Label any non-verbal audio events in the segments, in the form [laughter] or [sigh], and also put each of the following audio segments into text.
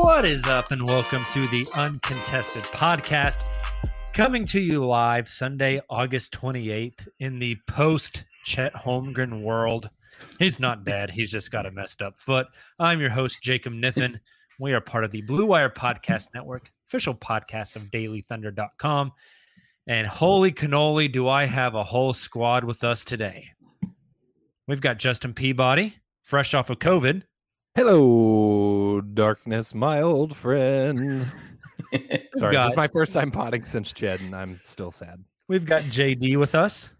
What is up, and welcome to the Uncontested Podcast, coming to you live Sunday, August 28th, in the post Chet Holmgren world. He's not dead, he's just got a messed up foot. I'm your host, Jacob Niffen. We are part of the Blue Wire Podcast Network, official podcast of dailythunder.com. And holy cannoli, do I have a whole squad with us today. We've got Justin Peabody, fresh off of COVID. Hello, darkness, my old friend. [laughs] Sorry, got- this is my first time potting since Jed, and I'm still sad. We've got JD with us.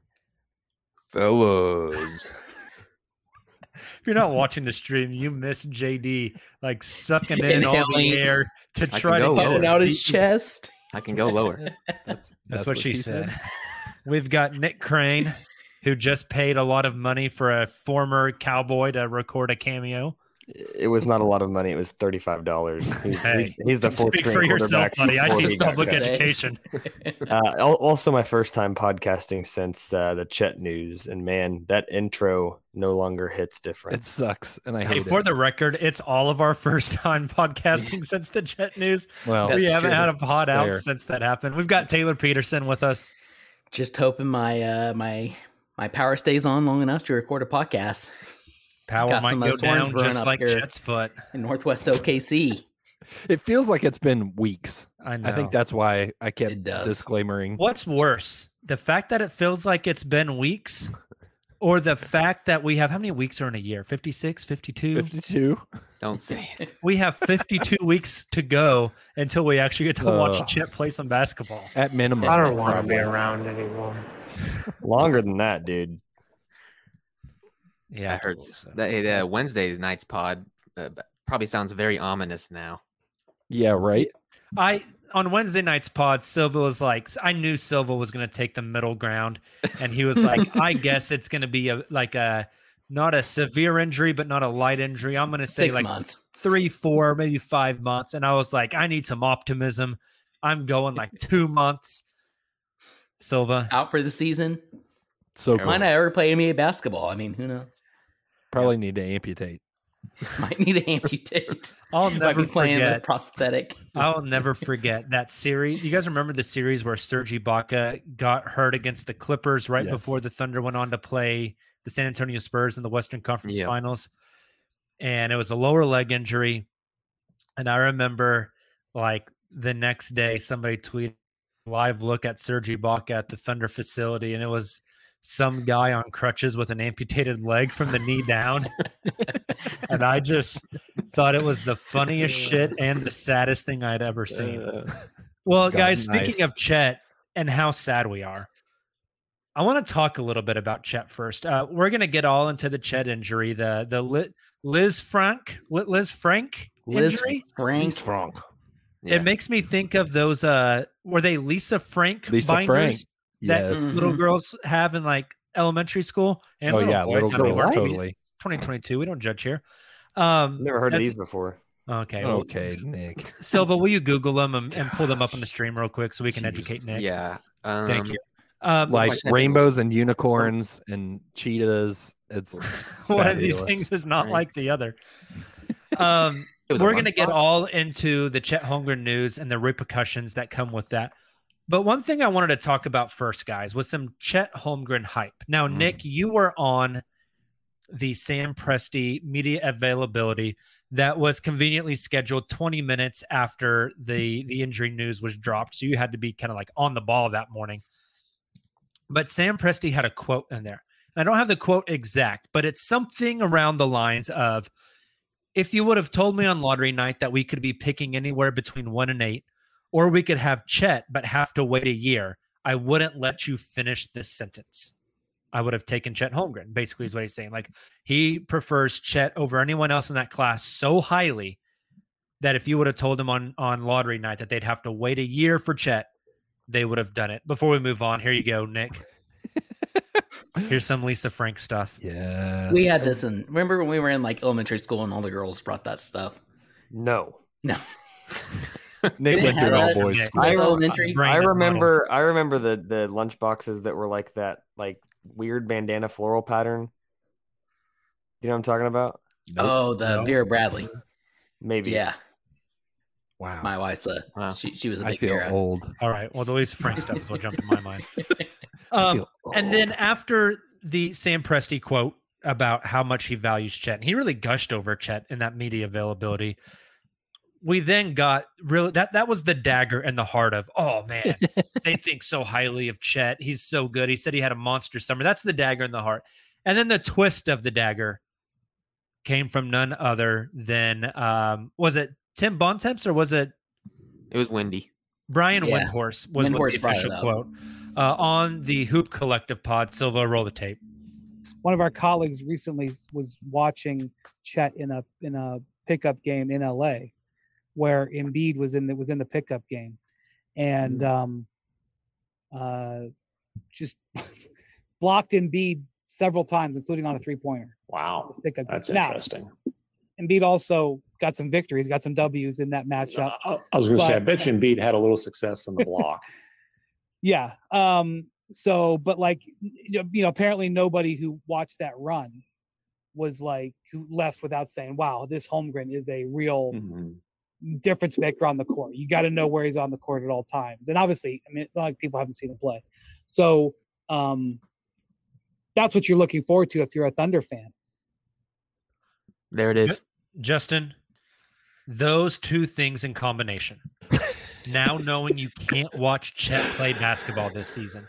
Fellas. If you're not watching the stream, you miss JD like sucking in all the air to can try to go get lower. his Puffing out his chest. I can go lower. [laughs] That's, That's, what, she said. We've got Nick Crane, who just paid a lot of money for a former cowboy to record a cameo. It was not a lot of money. It was thirty-five dollars. He's, Hey, he's the fourth Speak string for yourself, buddy. I teach public education. [laughs] Uh, also, my first time podcasting since uh, the Chet news, and man, that intro no longer hits different. It sucks, and I Hey, hate for it. the record, it's all of our first [laughs] time podcasting [laughs] since the Chet News. well, we haven't true. had a pod out Fair. since that happened. We've got Taylor Peterson with us. Just hoping my uh my my power stays on long enough to record a podcast Power Got might some go of those down just up like here. Chet's foot. in Northwest OKC. [laughs] it feels like it's been weeks. I know. I think that's why I kept It does. disclaimering. What's worse, the fact that it feels like it's been weeks, [laughs] or the fact that we have how many weeks are in a year? 56, 52? 52. Don't [laughs] say it. We have 52 weeks to go until we actually get to watch Ugh. Chet play some basketball. At minimum. I don't want to be around anymore. Longer than that, dude. Yeah, I heard so. that uh, Wednesday night's pod uh, probably sounds very ominous now. Yeah, right. I on Wednesday night's pod, Silva was like, I knew Silva was going to take the middle ground, and he was like, I [laughs] guess it's going to be a like a not a severe injury, but not a light injury. I'm going to say Six like months. three, four, maybe five months. And I was like, I need some optimism. I'm going like two months. Silva, Out for the season. So Might Might not ever play NBA basketball. I mean, who knows? Probably need to amputate. [laughs] Might need to amputate. [laughs] I'll never be playing forget. with prosthetic. I'll never [laughs] forget that series. You guys remember the series where Serge Ibaka got hurt against the Clippers right Yes. before the Thunder went on to play the San Antonio Spurs in the Western Conference Yeah. Finals, and it was a lower leg injury. And I remember, like the next day, somebody tweeted live look at Serge Ibaka at the Thunder facility, and it was some guy on crutches with an amputated leg from the knee down. [laughs] and I just thought it was the funniest [laughs] shit and the saddest thing I'd ever seen. Uh, Well, God, guys, nice. speaking of Chet and how sad we are, I want to talk a little bit about Chet first. Uh, we're going to get all into the Chet injury, the the Li- Lisfranc, Li- Lisfranc Liz injury. Frank. Frank. Yeah. It makes me think of those. Uh, were they Lisa Frank Lisa Frank. Binders that Yes. little girls have in like elementary school? And Oh little yeah, boys, little girls totally. 2022. We don't judge here. Um, Never heard of these before. Okay. well, Okay, Nick. [laughs] Silva, will you Google them and, and pull them up on the stream real quick so we can educate Nick? Yeah. Um, Thank you. Um, Like second- rainbows and unicorns and cheetahs. It's [laughs] one of these things is not Right. like the other. [laughs] Um, It was a we're going to get all into the Chet Holmgren news and the repercussions that come with that. But one thing I wanted to talk about first, guys, was some Chet Holmgren hype. Now, Mm. Nick, you were on the Sam Presti media availability that was conveniently scheduled 20 minutes after the the injury news was dropped. So you had to be kind of like on the ball that morning. But Sam Presti had a quote in there. And I don't have the quote exact, but it's something around the lines of if you would have told me on lottery night that we could be picking anywhere between one and eight, or we could have Chet but have to wait a year, I wouldn't let you finish this sentence. I would have taken Chet Holmgren, basically, is what he's saying. Like he prefers Chet over anyone else in that class so highly that if you would have told him on on lottery night that they'd have to wait a year for Chet, they would have done it. Before we move on, here you go, Nick. [laughs] Here's some Lisa Frank stuff. yeah. We had this and Remember when we were in like elementary school and all the girls brought that stuff? No. No. [laughs] [laughs] Nick Didn't went through all boys. I, elementary. I remember I remember the the lunch boxes that were like that like weird bandana floral pattern. You know what I'm talking about? Oh, the No. Vera Bradley. Maybe. Yeah, Wow. my wife's a. Wow. She she was a I big feel Vera. old. All right. Well, the Lisa Frank stuff is what jumped in my mind. [laughs] Um, and then after the Sam Presti quote about how much he values Chet, and he really gushed over Chet in that media availability. We then got really that that was the dagger in the heart of oh man, [laughs] they think so highly of Chet. He's so good. He said he had a monster summer. That's the dagger in the heart. And then the twist of the dagger came from none other than um was it Tim Bontemps or was it It was windy. Brian Yeah. Windhorst was Windhorst the official quote uh, on the Hoop Collective pod. Silva, roll the tape. one of our colleagues recently was watching Chet in a in a pickup game in LA, where Embiid was in the was in the pickup game, and um, uh, just [laughs] blocked Embiid several times, including on a three pointer. Wow, that's Now, interesting. Embiid also got some victories, got some W's in that matchup. I, I was going to say, I bet you Embiid had a little success on the block. [laughs] Yeah. Um, so, but like, you know, apparently nobody who watched that run was like who left without saying, "Wow, this Holmgren is a real Mhm. Difference maker on the court." You got to know where he's on the court at all times. And obviously, I mean, it's not like people haven't seen him play. So, um, that's what you're looking forward to if you're a Thunder fan. There it is. Justin, those two things in combination. [laughs] now knowing you can't watch Chet play basketball this season,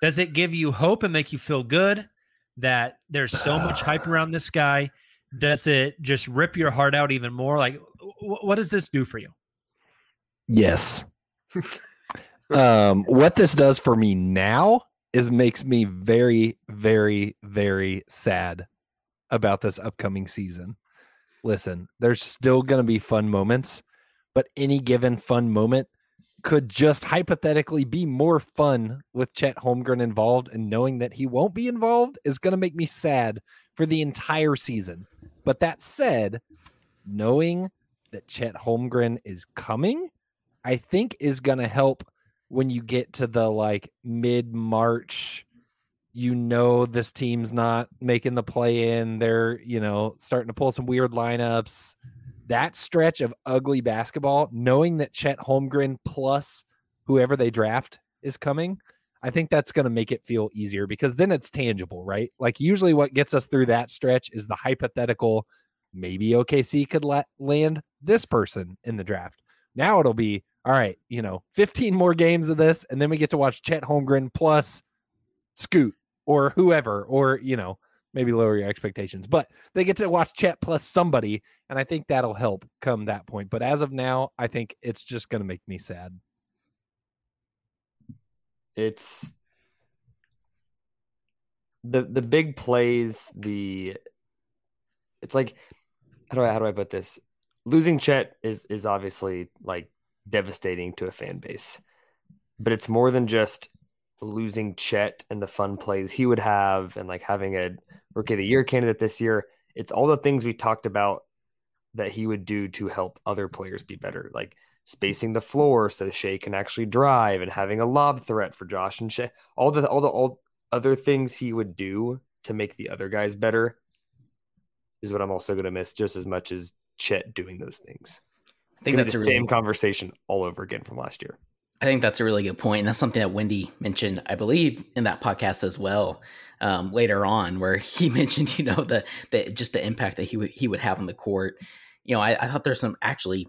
does it give you hope and make you feel good that there's so much hype around this guy? Does it just rip your heart out even more? Like, wh- what does this do for you? Yes. um, what this does for me now is makes me very, very, very sad about this upcoming season. Listen, there's still going to be fun moments, but any given fun moment could just hypothetically be more fun with Chet Holmgren involved, and knowing that he won't be involved is going to make me sad for the entire season. But that said, knowing that Chet Holmgren is coming, I think is going to help when you get to the like mid March. You know, this team's not making the play in. They're, you know, starting to pull some weird lineups. That stretch of ugly basketball, knowing that Chet Holmgren plus whoever they draft is coming, I think that's going to make it feel easier because then it's tangible, right? Like, usually what gets us through that stretch is the hypothetical maybe OKC could la- land this person in the draft. Now it'll be all right, you know, 15 more games of this, and then we get to watch Chet Holmgren plus Scoot or whoever, or you know, maybe lower your expectations, but they get to watch Chet plus somebody, and I think that'll help come that point. But as of now, I think it's just going to make me sad. It's the the big plays, the it's like how do I how do I put this? Losing Chet is is obviously like devastating to a fan base, but it's more than just losing Chet and the fun plays he would have, and like having a rookie of the year candidate this year. It's all the things we talked about that he would do to help other players be better, like spacing the floor so Shai can actually drive and having a lob threat for Josh and Shai. All the all the all other things he would do to make the other guys better is what I'm also going to miss just as much as Chet doing those things. I think that's the really same conversation all over again from last year. I think that's a really good point, and that's something that Wendy mentioned, I believe, in that podcast as well um, later on, where [laughs] he mentioned, you know, the, the just the impact that he would he would have on the court. You know, I, I thought there's some actually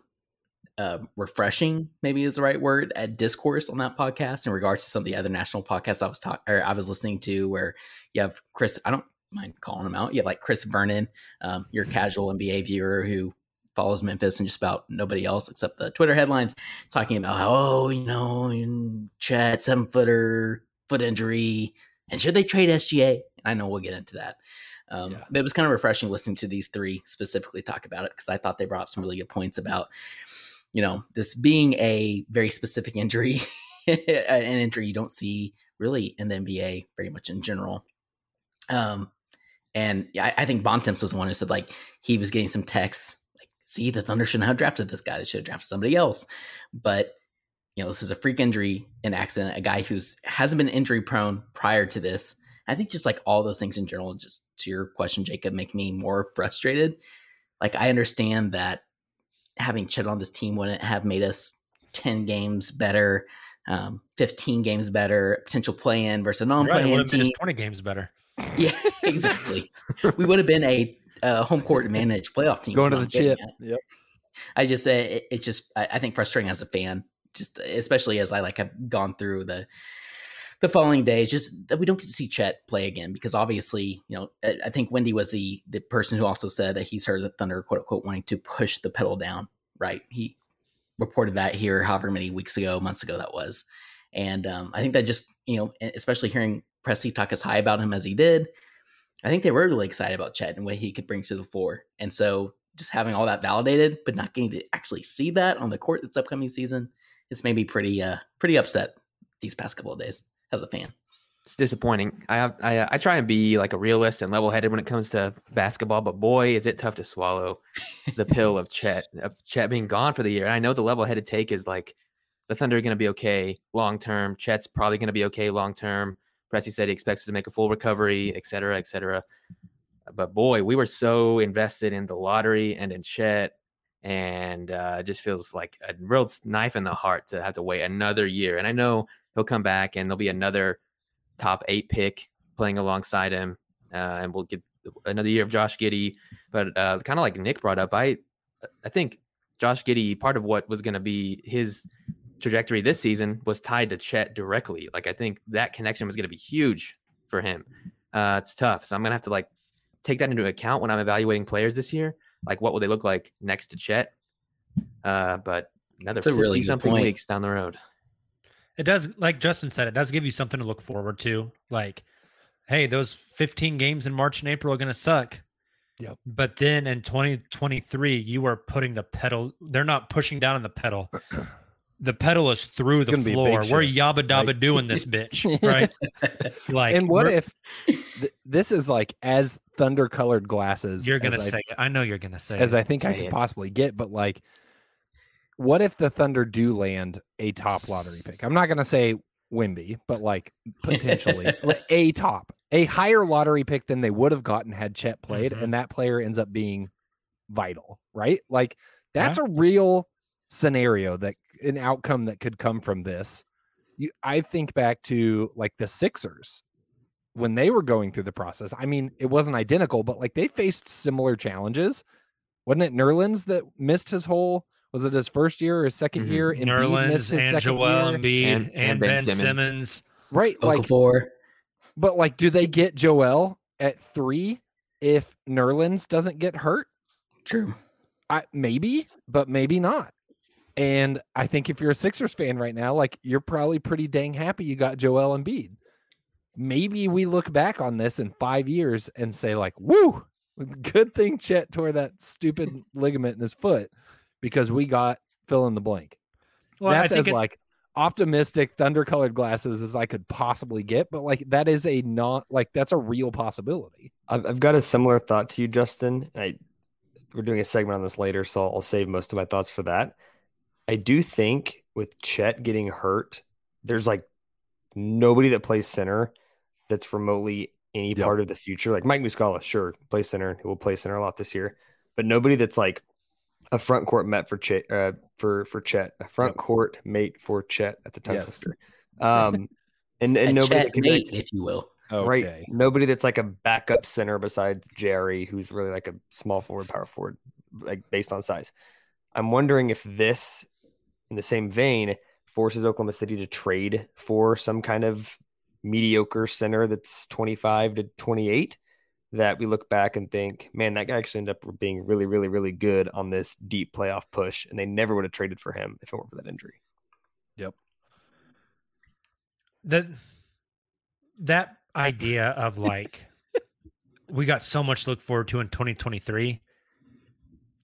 uh, refreshing, maybe is the right word, at discourse on that podcast in regards to some of the other national podcasts I was talking or I was listening to, where you have Chris. I don't mind calling him out. You have like Chris Vernon, um, your casual NBA viewer who follows Memphis and just about nobody else except the Twitter headlines talking about how, oh, you know, Chet, seven footer, foot injury, and should they trade SGA? I know we'll get into that. Um, yeah. But it was kind of refreshing listening to these three specifically talk about it because I thought they brought up some really good points about, you know, this being a very specific injury, [laughs] an injury you don't see really in the NBA very much in general. Um, and I, I think Bontemps was the one who said like he was getting some texts like, see, the Thunder shouldn't have drafted this guy. They should have drafted somebody else. But you know, this is a freak injury, an accident, a guy who's hasn't been injury prone prior to this. I think just like all those things in general, just to your question, Jacob, make me more frustrated. Like I understand that having Chet on this team wouldn't have made us 10 games better, um, 15 games better, potential play in versus non play in right, team. 20 games better. Yeah, exactly. we would have been a uh, home court advantage playoff team. Going to the chip. Yep. I just say it, it's just I, I, think frustrating as a fan, just especially as I like have gone through the the following days, just that we don't get to see Chet play again because obviously, you know, I think Wendy was the the person who also said that he's heard the Thunder quote unquote wanting to push the pedal down. Right? He reported that here, however many weeks ago, months ago that was, and um, I think that just you know, especially hearing Presti talk as high about him as he did, I think they were really excited about Chet and what he could bring to the floor. And so just having all that validated, but not getting to actually see that on the court this upcoming season, it's made me pretty uh pretty upset these past couple of days as a fan. It's disappointing. I have, I I try and be like a realist and level headed when it comes to basketball, but boy, is it tough to swallow the pill of Chet [laughs] of Chet being gone for the year. I know the level headed take is like the Thunder are going to be okay long term. Chet's probably going to be okay long term. Presti said he expects to make a full recovery, et cetera, et cetera. But boy, we were so invested in the lottery and in Chet, and uh, it just feels like a real knife in the heart to have to wait another year. And I know he'll come back, and there'll be another top eight pick playing alongside him, uh, and we'll get another year of Josh Giddey. But uh, kind of like Nick brought up, I I think Josh Giddey, part of what was going to be his trajectory this season was tied to Chet directly. Like I think that connection was going to be huge for him. Uh, it's tough, so I'm gonna have to like take that into account when I'm evaluating players this year. Like what will they look like next to Chet? Uh, but another a really something point. weeks down the road. It does, like Justin said, it does give you something to look forward to. Like, hey, those 15 games in March and April are going to suck. Yep. But then in 2023, you are putting the pedal. They're not pushing down on the pedal. [clears throat] The pedal is through the gonna be a floor. We're yabba dabba right? doing this bitch, [laughs] right? like, and what if th- this is like as thunder colored glasses? you're gonna as I- say it? I know you're gonna say as it. I think I could it. possibly get, but like, what if the Thunder do land a top lottery pick? I'm not gonna say Wimby, but like potentially [laughs] like a top, a higher lottery pick than they would have gotten had Chet played, Mhm. and that player ends up being vital, right? Like that's a real scenario that an outcome that could come from this. You, I think back to like the Sixers when they were going through the process. I mean, it wasn't identical, but like they faced similar challenges. Wasn't it Nerlens that missed his whole? Was it his first year or his 2nd Mhm. year? Embiid missed Nerlens his and second Joel year. Embiid and, And- and Ben, Ben Simmons. Simmons. right? Like, Okafor. but like, do they get Joel at three if Nerlens doesn't get hurt? True. I maybe, but maybe not. And I think if you're a Sixers fan right now, like you're probably pretty dang happy you got Joel Embiid maybe we look back on this in five years and say, like, woo, good thing Chet tore that stupid [laughs] ligament in his foot because we got fill in the blank. Well, I That's think as it- like optimistic thunder colored glasses as I could possibly get, but like that is a not like that's a real possibility. I've, I've got a similar thought to you, Justin. I we're doing a segment on this later, so I'll, I'll save most of my thoughts for that. I do think with Chet getting hurt, there's like nobody that plays center that's remotely any Yep. part of the future. Like Mike Muscala, sure, plays center. He will play center a lot this year, but nobody that's like a front court met for Chet, uh, for for Chet, a front court mate for Chet at the time. Yes. Um, [laughs] and and A nobody Chet can be like- if you will. Right. Nobody that's like a backup center besides Jerry, who's really like a small forward, power forward, like based on size. I'm wondering if this, in the same vein, forces Oklahoma City to trade for some kind of mediocre center that's 25 to 28 that we look back and think, man, that guy actually ended up being really, really, really good on this deep playoff push. And they never would have traded for him if it weren't for that injury. Yep. that that idea of like [laughs] we got so much to look forward to in 2023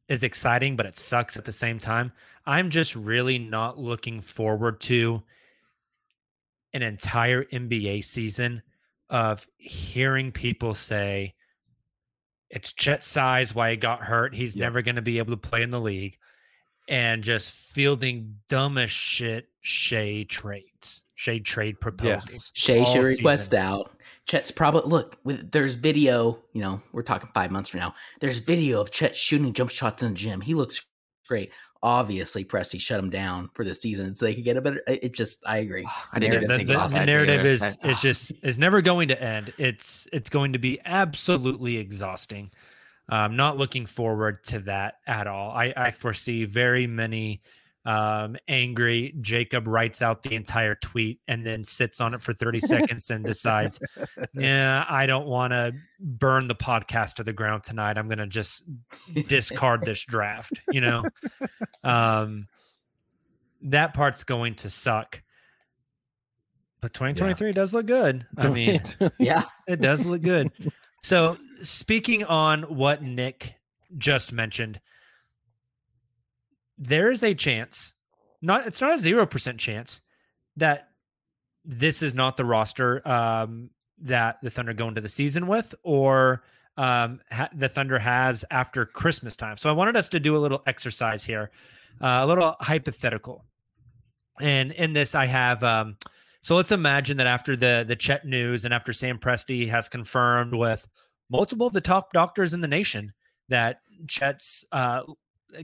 is exciting but it sucks at the same time. I'm just really not looking forward to an entire nba season of hearing people say it's Chet size why he got hurt. He's Yep. never going to be able to play in the league and just fielding dumb as shit shade trades shade trade proposals Shai should request season. out. Chet's probably look. With, there's video. You know, we're talking five months from now. There's video of Chet shooting jump shots in the gym. He looks great. Obviously, Presti shut him down for the season so they could get a better. It it just, I agree. I didn't the, the- the that, narrative Taylor. is That- is just is never going to end. It's it's going to be absolutely exhausting. I'm not looking forward to that at all. I, I foresee very many um, angry. Jacob writes out the entire tweet and then sits on it for 30 seconds and decides, [laughs] yeah, I don't want to burn the podcast to the ground tonight. I'm going to just discard this draft. You know, um, that part's going to suck. But 2023 does look good. I mean, [laughs] Yeah. it does look good. So, speaking on what Nick just mentioned, there is a chance, not it's not a zero percent chance that this is not the roster um, that the Thunder go into the season with, or um, ha- the Thunder has after Christmas time. So, I wanted us to do a little exercise here, uh, a little hypothetical. And in this, I have um, so let's imagine that after the the Chet news and after Sam Presti has confirmed with multiple of the top doctors in the nation that Chet's uh,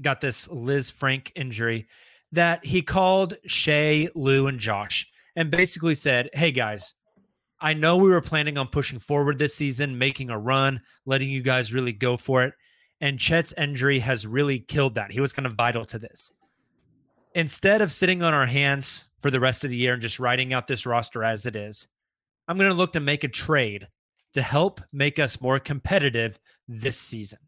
got this Lisfranc injury, that he called Shai, Lu, and Josh and basically said, "Hey guys, I know we were planning on pushing forward this season, making a run, letting you guys really go for it, and Chet's injury has really killed that. He was kind of vital to this." instead of sitting on our hands for the rest of the year and just writing out this roster as it is, I'm going to look to make a trade to help make us more competitive this season.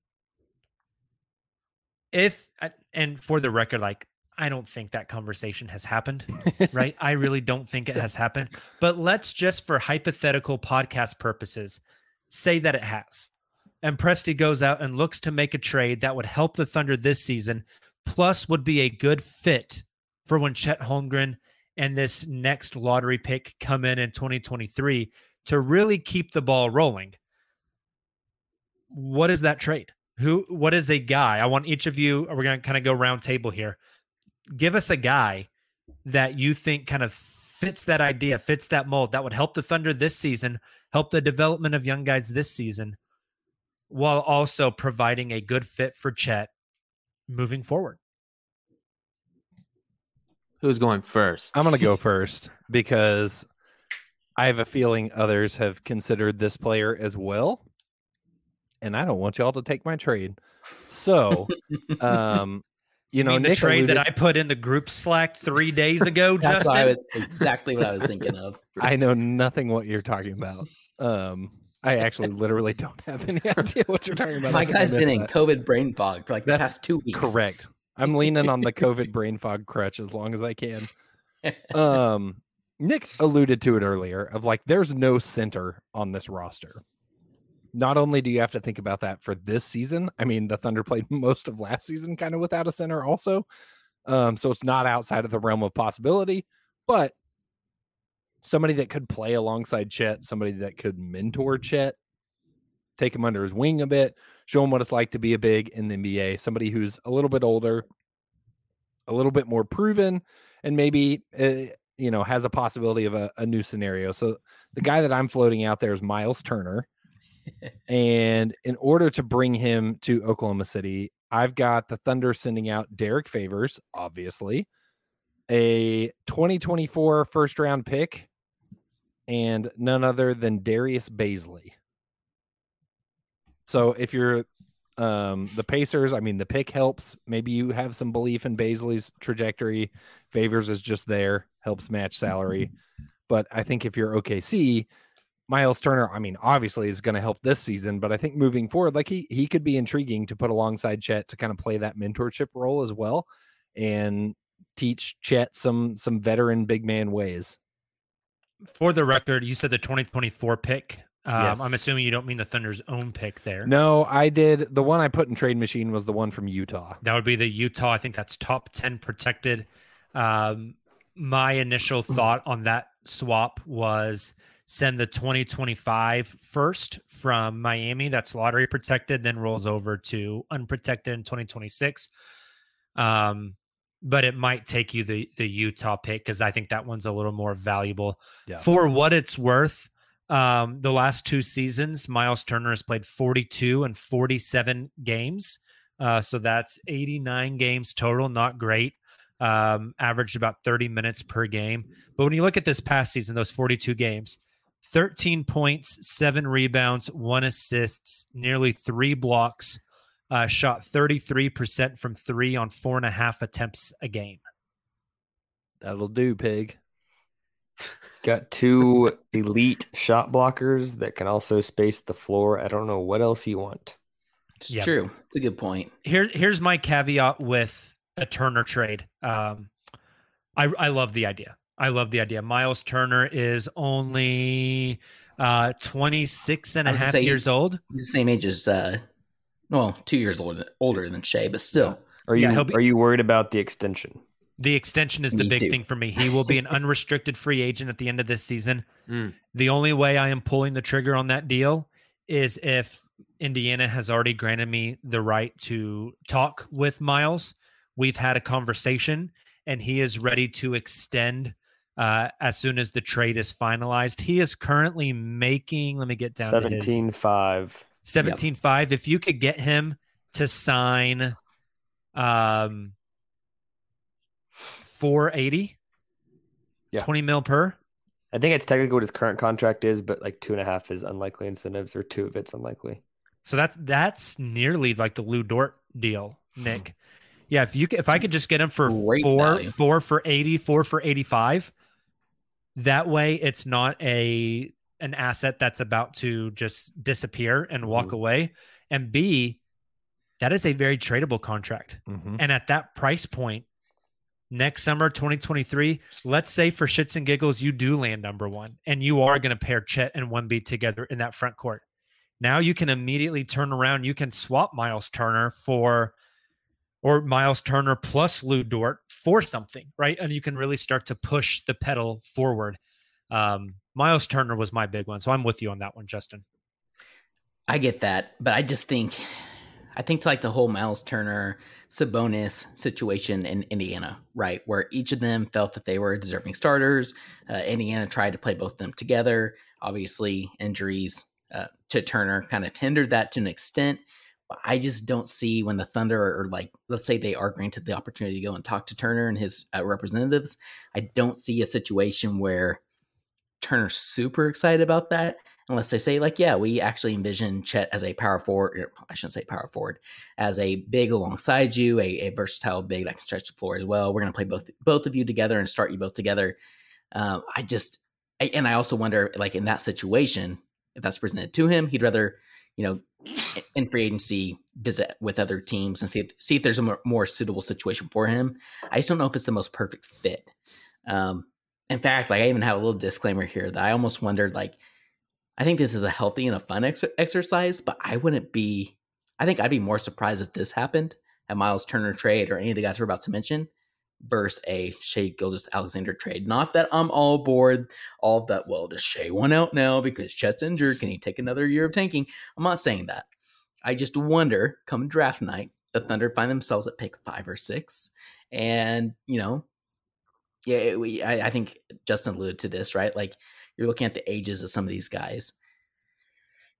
If, uh, and for the record, like, I don't think that conversation has happened, right? [laughs] I really don't think it has happened. But let's just, for hypothetical podcast purposes, say that it has. And Presti goes out and looks to make a trade that would help the Thunder this season plus would be a good fit for when Chet Holmgren and this next lottery pick come in in 2023 to really keep the ball rolling. What is that trade? Who what is a guy? I want each of you uh, we're going to kind of go round table here. Give us a guy that you think kind of fits that idea, fits that mold that would help the Thunder this season, help the development of young guys this season while also providing a good fit for Chet moving forward. Who's going first? I'm going to go [laughs] first because I have a feeling others have considered this player as well. And I don't want y'all to take my trade. So, [laughs] um, you know, mean the Nick trade that I put in the group Slack three days ago, [laughs] That's Justin. what was, exactly what I was thinking of. [laughs] I know nothing what you're talking about. Um, I actually literally don't have any idea what you're talking about. My I think I guy's been in that. COVID brain fog for like the That's past two weeks. Correct. I'm leaning on the COVID brain fog crutch as long as I can. Um, Nick alluded to it earlier of like there's no center on this roster. Not only do you have to think about that for this season, I mean the Thunder played [laughs] most of last season kind of without a center also. Um, so it's not outside of the realm of possibility, but somebody that could play alongside Chet, somebody that could mentor Chet, take him under his wing a bit, show him what it's like to be a big in the NBA, somebody who's a little bit older, a little bit more proven, and maybe uh, you know has a possibility of a, a new scenario. So the guy that I'm floating out there is Miles Turner. And in order to bring him to Oklahoma City, I've got the Thunder sending out Derrick Favors, obviously, a 2024 first round pick, and none other than Darius Bazley. So if you're um the Pacers, I mean the pick helps. Maybe you have some belief in Bazley's trajectory. Favors is just there, helps match salary. [laughs] But I think if you're OKC, Miles Turner, I mean, obviously is going to help this season, but I think moving forward, like he he could be intriguing to put alongside Chet to kind of play that mentorship role as well and teach Chet some some veteran big man ways. For the record, you said the 2024 pick. Um, Yes. I'm assuming you don't mean the Thunder's own pick there. No, I did. The one I put in trade machine was the one from Utah. That would be the Utah. I think that's top 10 protected. Um, my initial thought on that swap was send the 2025 first from Miami. That's lottery protected, then rolls over to unprotected in 2026. Um, but it might take you the the Utah pick because I think that one's a little more valuable. Yeah. For what it's worth, um, the last two seasons, Miles Turner has played 42 and 47 games. Uh, so that's 89 games total. Not great. Um, averaged about 30 minutes per game. But when you look at this past season, those 42 games, 13 points, seven rebounds, one assists, nearly three blocks, uh, shot 33% from three on four and a half attempts a game. That'll do, pig. Got two [laughs] elite shot blockers that can also space the floor. I don't know what else you want. It's Yeah. true. It's a good point. here here's my caveat with a Turner trade. Um, I I love the idea. I love the idea. Miles Turner is only uh 26 and I a half say, years old. He's the same age as, uh, well, two years older, older than Shai, but still. Are you Yeah, be- are you worried about the extension? The extension is the big too. thing for me. He will be an unrestricted free agent at the end of this season. [laughs] Mm. The only way I am pulling the trigger on that deal is if Indiana has already granted me the right to talk with Miles. We've had a conversation and he is ready to extend uh, as soon as the trade is finalized. He is currently making, let me get down to his 17 5. if you could get him to sign um 480 Yeah. 20 mil per I think it's technically what his current contract is, but like two and a half is unlikely incentives, or two of it's unlikely. so that's that's nearly like the Lu Dort deal nick yeah if you if i could just get him for Great four value. four for 80 four for 85 that way it's not a an asset that's about to just disappear and walk Mm-hmm. away and b that is a very tradable contract Mhm. And at that price point, next summer, 2023, let's say for shits and giggles, you do land number one and you are going to pair Chet and 1b together in that front court. Now you can immediately turn around. You can swap Miles Turner for, or Miles Turner plus Lu Dort for something, right? And you can really start to push the pedal forward. Um, Miles Turner was my big one. So I'm with you on that one, Justin. I get that, but I just think, I think to like the whole Miles Turner Sabonis situation in Indiana, right, where each of them felt that they were deserving starters. Uh, Indiana tried to play both of them together. Obviously, injuries uh, to Turner kind of hindered that to an extent. I just don't see when the Thunder are like, let's say they are granted the opportunity to go and talk to Turner and his uh, representatives. I don't see a situation where Turner's super excited about that unless they say like yeah we actually envision chet as a power forward or i shouldn't say power forward as a big alongside you a, a versatile big that can stretch the floor as well we're to play both both of you together and start you both together um, i just I, and i also wonder like in that situation if that's presented to him he'd rather you know in free agency visit with other teams and see if, see if there's a more, more suitable situation for him i just don't know if it's the most perfect fit um, in fact, like I even have a little disclaimer here that I almost wondered, like, I think this is a healthy and a fun ex- exercise, but I wouldn't be. I think I'd be more surprised if this happened at Miles Turner trade or any of the guys we're about to mention versus a Shai Gilgeous-Alexander trade. Not that I'm all aboard all of that. Well, does Shai one out now because Chet's injured? Can he take another year of tanking? I'm not saying that. I just wonder, come draft night, the Thunder find themselves at pick five or six, and you know, yeah, we. I, I think Justin alluded to this, right? Like you're looking at the ages of some of these guys.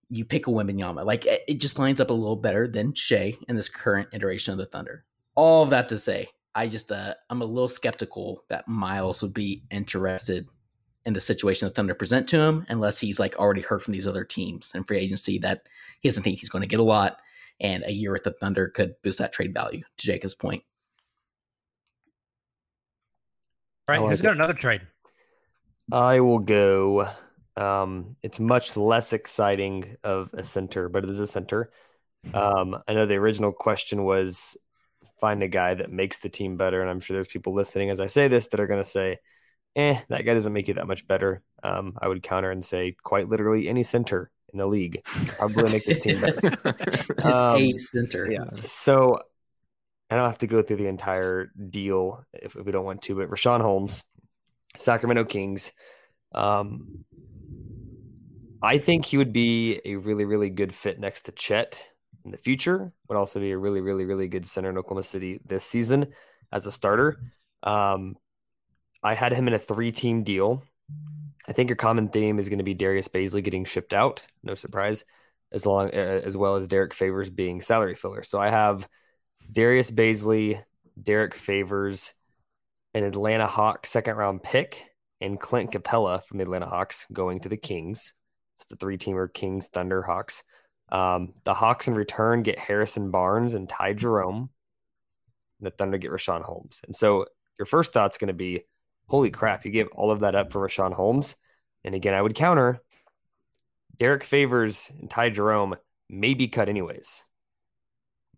You pick a Wembanyama, like it, it just lines up a little better than Shea in this current iteration of the Thunder. All of that to say, I just uh, I'm a little skeptical that Miles would be interested in the situation the Thunder present to him unless he's like already heard from these other teams and free agency that he doesn't think he's going to get a lot, and a year with the Thunder could boost that trade value. To Jacob's point, All right, I who's like got it. another trade? I will go. Um, it's much less exciting of a center, but it is a center. Um, I know the original question was find a guy that makes the team better, and I'm sure there's people listening as I say this that are going to say, "Eh, that guy doesn't make you that much better." Um, I would counter and say, quite literally, any center in the league probably make this team better. [laughs] just a Um, center. yeah. So I don't have to go through the entire deal if, if we don't want to, but Richaun Holmes, Sacramento Kings. Um, I think he would be a really, really good fit next to Chet in the future. Would also be a really, really, really good center in Oklahoma City this season as a starter. Um, I had him in a three-team deal. I think your common theme is going to be Darius Bazley getting shipped out. No surprise, as long uh, as well as Derrick Favors being salary filler. So I have Darius Bazley, Derrick Favors, an Atlanta Hawk second round pick, and Clint Capela from the Atlanta Hawks going to the Kings. It's a three teamer Kings, Thunder, Hawks. Um, the Hawks in return get Harrison Barnes and Ty Jerome. And the Thunder get Richaun Holmes. And so your first thought's going to be, holy crap, you gave all of that up for Richaun Holmes. And again, I would counter Derrick Favors and Ty Jerome may be cut anyways.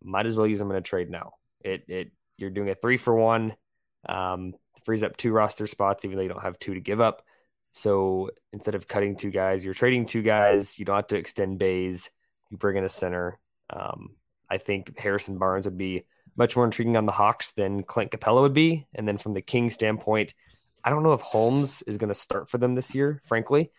Might as well use them in a trade now. It it you're doing a three for one. Um, frees up two roster spots, even though you don't have two to give up. So instead of cutting two guys, you're trading two guys. You don't have to extend bays. You bring in a center. Um, I think Harrison Barnes would be much more intriguing on the Hawks than Clint Capela would be. And then from the Kings standpoint, I don't know if Holmes is going to start for them this year, frankly.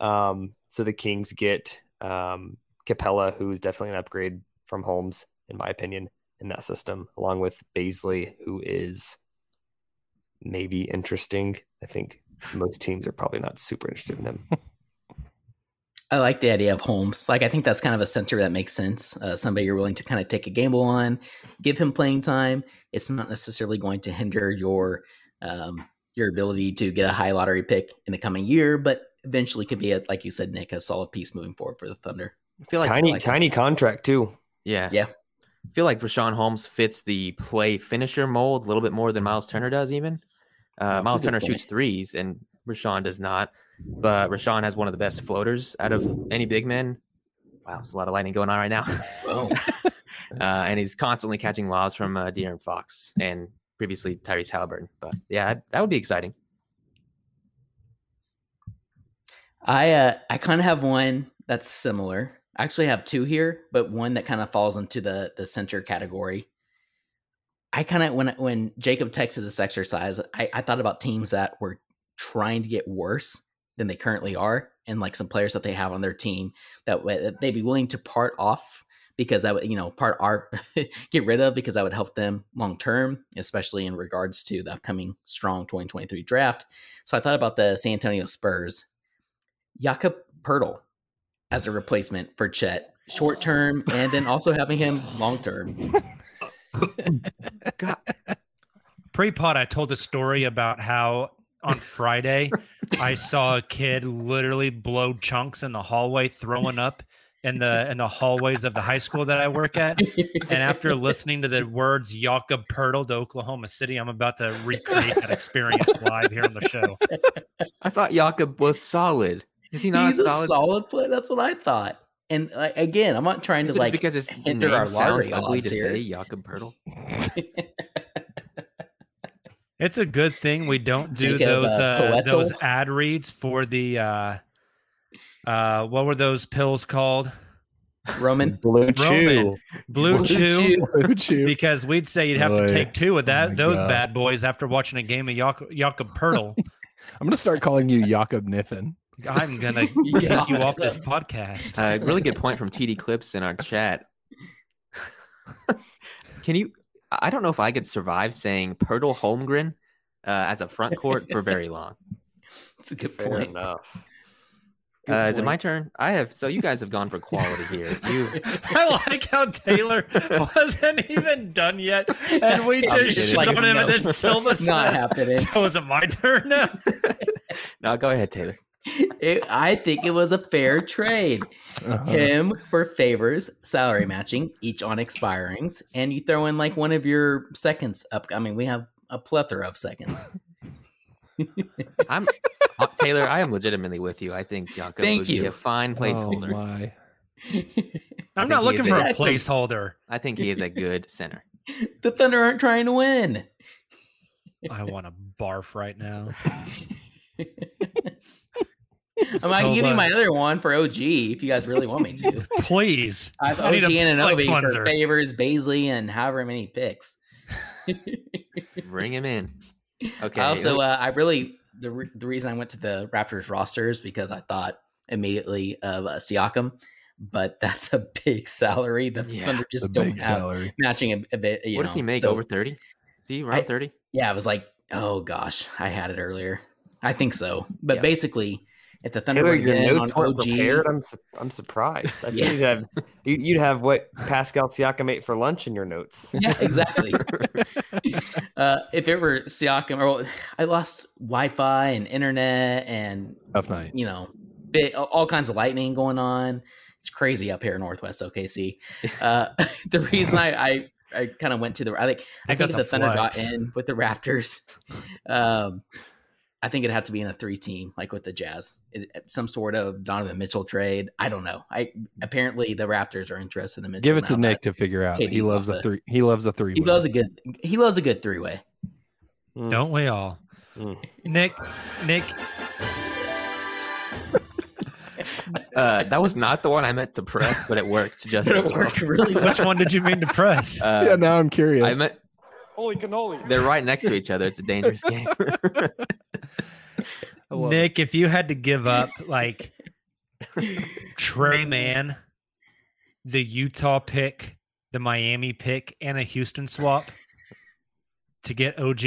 Um, so the Kings get um, Capela, who's definitely an upgrade from Holmes, in my opinion, in that system, along with Bazley, who is maybe interesting. I think most teams are probably not super interested in him. [laughs] I like the idea of Holmes. Like, I think that's kind of a center that makes sense. Uh, somebody you're willing to kind of take a gamble on, give him playing time. It's not necessarily going to hinder your um, your ability to get a high lottery pick in the coming year, but eventually could be a, like you said, Nick, a solid piece moving forward for the Thunder. I feel like tiny, like- tiny contract too. Yeah. Yeah. I feel like Richaun Holmes fits the play finisher mold a little bit more than Miles Turner does, even. Uh, Miles Turner point. shoots threes and Richaun does not. But Richaun has one of the best floaters out of any big men. Wow, there's a lot of lightning going on right now. Oh, [laughs] uh, and he's constantly catching lobs from uh, De'Aaron Fox and previously Tyrese Halliburton. But yeah, that would be exciting. I uh, I kind of have one that's similar. I actually have two here, but one that kind of falls into the the center category. I kind of when when Jacob texted this exercise, I, I thought about teams that were trying to get worse than they currently are, and like some players that they have on their team that, that they'd be willing to part off because that would you know part our [laughs] get rid of because that would help them long term, especially in regards to the upcoming strong 2023 draft. So I thought about the San Antonio Spurs, Jakob Poeltl as a replacement for Chet, short term, and then also having him long term. [laughs] Pre-pod, I told a story about how on Friday I saw a kid literally blow chunks in the hallway, throwing up in the in the hallways of the high school that I work at. And after listening to the words Jakob Poeltl to Oklahoma City, I'm about to recreate that experience live here on the show. I thought Jakob was solid. Is he not He's a solid? solid player. That's what I thought. And like, again, I'm not trying Is to it like because his hinder name our sounds ugly to here. say, Jakob Poeltl? It's a good thing we don't [laughs] do Jacob, those uh, uh, those ad reads for the uh uh what were those pills called? Roman. [laughs] Blue Chew. Blue, Blue Chew. Chew. Blue Chew. [laughs] Because we'd say you'd have Boy. to take two of Oh that my those God. bad boys after watching a game of Jakob, Jakob Poeltl. I'm gonna start calling you Jakob Niffen. I'm gonna kick you off this podcast. Uh, really good point from TD Clips in our chat. Can you? I don't know if I could survive saying Poeltl Holmgren uh, as a front court for very long. [laughs] It's a good Fair point. enough. Good Uh, is it my turn? I have. So you guys have gone for quality here. [laughs] You, [laughs] I like how Taylor wasn't even done yet, and we just kidding. shit Like, on him, and then Silva Not says, happening. "So is it my turn now?" no, go ahead, Taylor. It, I think it was a fair trade. Uh-huh. Him for Favors, salary matching, each on expirings, and you throw in like one of your seconds up. I mean, we have a plethora of seconds. [laughs] I'm uh, Taylor. I am legitimately with you. I think Jakob Thank would be you. [laughs] a fine placeholder. Oh my. I'm not looking for a exactly- placeholder. I think he is a good center. [laughs] the Thunder aren't trying to win. I want to barf right now. I might give you Silva, my other one for OG if you guys really want me to. [laughs] please. I have I need OG a and palate Anunoby cleanser. for Favors, Bazley, and however many picks. Bring him in. [laughs] Okay. I also, uh, I really the re- the reason I went to the Raptors roster is because I thought immediately of uh, Siakam, but [laughs] that's a big salary. The Yeah, Thunder The just don't big have salary. matching a, a bit. You what does he make? so- Over thirty? Is he around thirty? Yeah, I was like, oh gosh, I had it earlier. I think so, but Yeah. basically, if the Thunder Taylor, were your in notes on weren't OG, prepared. I'm su- I'm surprised. I think [laughs] Yeah. you'd have you- you'd have what Pascal Siakam ate for lunch in your notes. [laughs] yeah, exactly. [laughs] uh, if it were Siakam, or I lost Wi-Fi and internet, and Tough night. you know, bit, all kinds of lightning going on. It's crazy up here in Northwest OKC. Uh, the reason I I, I kind of went to the I think I think think if the that's a Thunder got in with the Raptors, um, I think it'd have to be in a three team like with the Jazz, it, some sort of Donovan Mitchell trade. I don't know. I apparently the Raptors are interested in Mitchell. Give it to Nick to figure out. He loves a the- three. He loves a three. He loves a good. He loves a good three way. Mm. Don't we all? Mm. Nick, Nick, Uh, that was not the one I meant to press, but it worked just [laughs] But as it well. worked really well. which one did you mean to press? Uh, yeah, now I'm curious. I meant Holy cannoli. they're right next to each other. It's a dangerous [laughs] game. [laughs] I love it. Nick, if you had to give up like Tre Mann, the Utah pick, the Miami pick, and a Houston swap to get OG,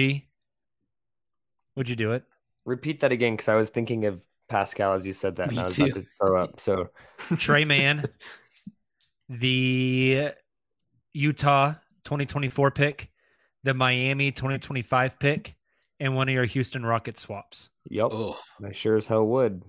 would you do it? Repeat that again because I was thinking of Pascal as you said that, and I was too. about to throw up. So Tre Mann, the Utah 2024 pick, the Miami 2025 pick, and one of your Houston Rocket swaps. yep, Oh, I sure as hell would.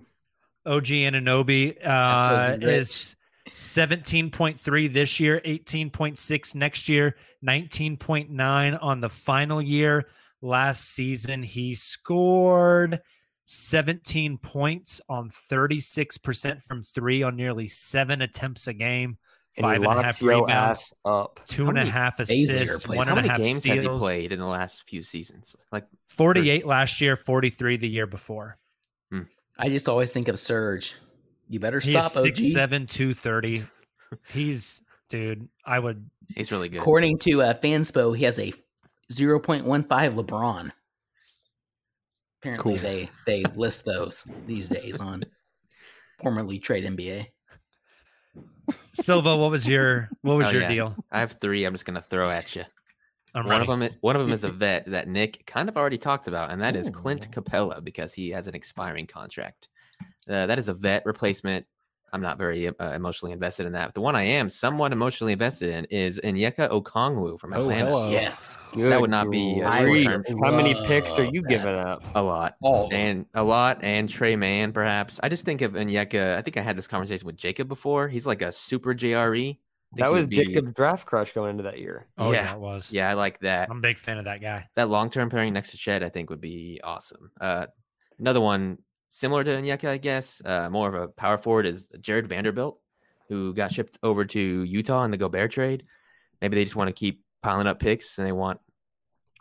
OG Anunoby uh, is 17.3 this year, 18.6 next year, 19.9 on the final year. Last season, he scored 17 points on 36% from three on nearly seven attempts a game, And five he and a locks half your rebounds, ass up. two and a many half Baszler assists, plays- one How and a many half games has he played in the last few seasons? Like 48 last year, 43 the year before. I just always think of Surge. You better He stop is OG. 6'7, 230. He's, dude, I would he's really good. According to uh, Fanspo, he has a 0.15 LeBron. Apparently, Cool. they they list those these days on formerly trade NBA. Silva, what was your what was Oh, your yeah. deal? I have three. I'm just gonna throw at you. I'm one of them, one of them is a [laughs] vet that Nick kind of already talked about, and that is Ooh. Clint Capela because he has an expiring contract. Uh, that is a vet replacement. I'm not very uh, emotionally invested in that. But the one I am somewhat emotionally invested in is Onyeka Okongwu from Oh, Atlanta. hello. Yes, That would not be a grief. short-term- How many picks are you that. giving up? a lot. all And a lot, and Tre Mann, perhaps. I just think of Onyeka. I think I had this conversation with Jacob before. He's like a super JRE. That was would be- Jacob's draft crush going into that year. Oh yeah, yeah. it was. Yeah, I like that. I'm a big fan of that guy. that long term pairing next to Chet, I think would be awesome. Uh, another one similar to Onyeka, I guess, uh, more of a power forward is Jared Vanderbilt, who got shipped over to Utah in the Gobert trade. Maybe they just want to keep piling up picks and they want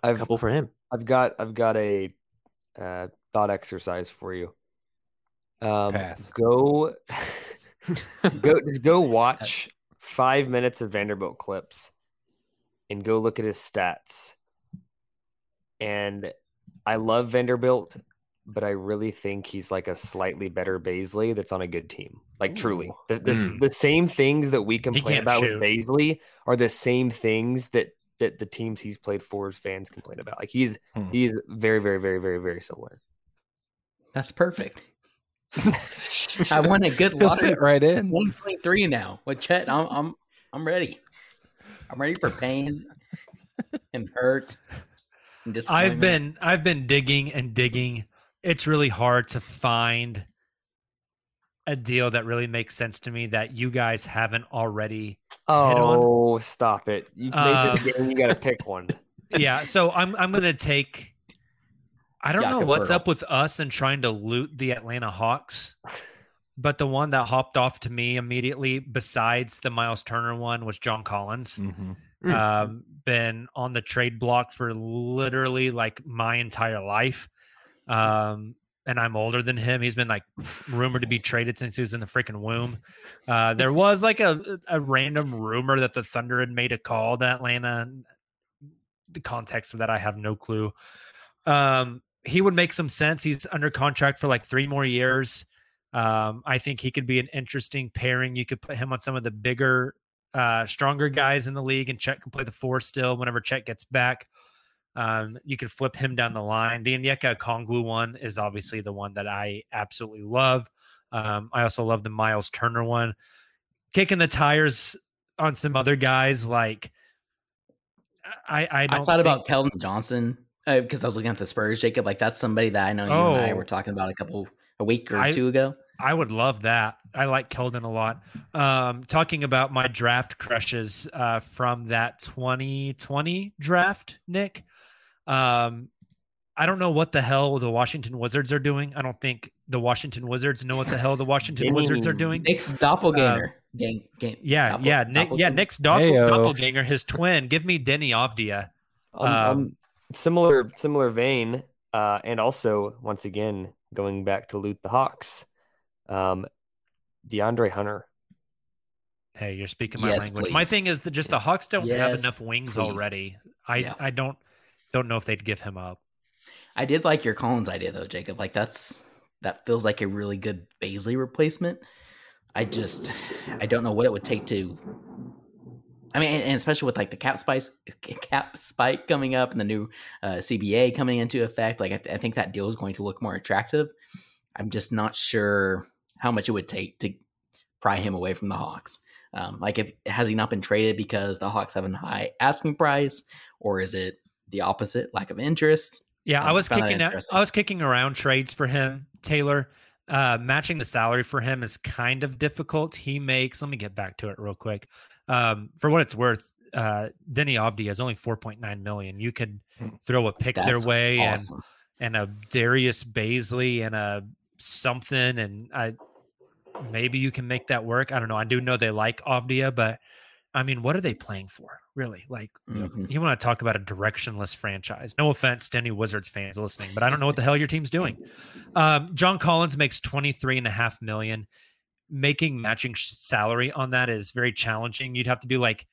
a I've a couple for him. I've got I've got a uh, thought exercise for you. Um, Pass. Go, [laughs] go, just go watch five minutes of Vanderbilt clips, and go look at his stats. And I love Vanderbilt, but I really think he's like a slightly better Bazley that's on a good team. Like truly, the, the, Mm. the same things that we complain about shoot. with Bazley are the same things that that the teams he's played for his fans complain about. Like he's Hmm. he's very very very very very similar. That's perfect. [laughs] I want a good He'll lottery. right in. 123 now with Chet. I'm I'm I'm ready. I'm ready for pain and hurt. And I've been I've been digging and digging. It's really hard to find a deal that really makes sense to me that you guys haven't already on? Oh, stop it! You made game. You got to pick one. [laughs] yeah so i'm i'm gonna take i don't know what's up with us and trying to loot the atlanta hawks but the one that hopped off to me immediately besides the miles turner one was john collins Mhm. Mm. um been on the trade block for literally like my entire life um and i'm older than him he's been like rumored to be traded since he was in the freaking womb uh there was like a a random rumor that the thunder had made a call to atlanta the context of that I have no clue. Um, he would make some sense. He's under contract for like three more years. Um, I think he could be an interesting pairing. You could put him on some of the bigger, uh, stronger guys in the league, and Chet can play the four still whenever Chet gets back. Um, you could flip him down the line. The Onyeka Kongwu one is obviously the one that I absolutely love. Um, I also love the Miles Turner one. Kicking the tires on some other guys like I I I thought think- about Keldon Johnson because I was looking at the Spurs, Jacob. Like that's somebody that I know you and I Oh. were talking about a couple a week or I- two ago. I would love that. I like Keldon a lot. Um, talking about my draft crushes uh, from that 2020 draft, Nick. Um, I don't know what the hell the Washington Wizards are doing. I don't think the Washington Wizards know what the hell the Washington Wizards are doing. Nick's doppelganger. gang, gang, Yeah, doppel- yeah, Nick, yeah. Nick's doppel, Heyo. doppelganger, his twin. Give me Deni Avdija. Um, Um, similar similar vein, uh, and also once again going back to loot the Hawks, um, DeAndre Hunter. Hey, you're speaking my Yes, language. My thing is that just the Hawks don't have enough wings please. already. I Yeah. I don't don't know if they'd give him up. I did like your Collins idea though, Jacob. Like that's that feels like a really good Bazley replacement. I just I don't know what it would take to. I mean, and especially with like the cap spice [laughs] cap spike coming up and the new uh, CBA coming into effect, like I, th- I think that deal is going to look more attractive. I'm just not sure how much it would take to pry him away from the Hawks. Um, like, if has he not been traded because the Hawks have a high asking price, or is it the opposite, lack of interest? Yeah, I Um, was kicking out. I was kicking around trades for him, Taylor. Uh, matching the salary for him is kind of difficult. He makes. Let me get back to it real quick. Um, for what it's worth, uh, Deni Avdija is only four point nine million. You could throw a pick their way awesome. and and a Darius Bazley and a something, and I maybe you can make that work. I don't know. I do know they like Avdija, but I mean, what are they playing for? Really? Like, Mhm. you want to talk about a directionless franchise. No offense to any Wizards fans listening, but I don't know what the hell your team's doing. Um, John Collins makes 23 and a half million. Making matching sh- salary on that is very challenging. You'd have to do like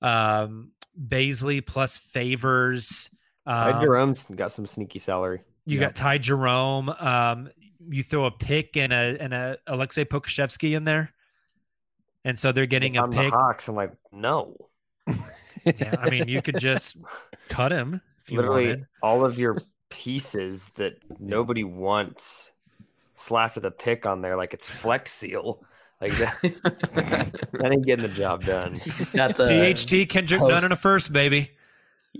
um Bazley plus Favors. Ty Um, Jerome's got some sneaky salary. you got Ty Jerome. Um, you throw a pick and a and a Aleksej Pokusevski in there, and so they're getting a I'm the. Hawks. I'm like, no. Yeah, I mean, you could just [laughs] cut him if you Literally, wanted. all of your pieces that nobody wants slapped with a pick on there, like it's Flex Seal. Like that, [laughs] that ain't getting the job done. That's a THT Kendrick Nunn post- in a first, baby.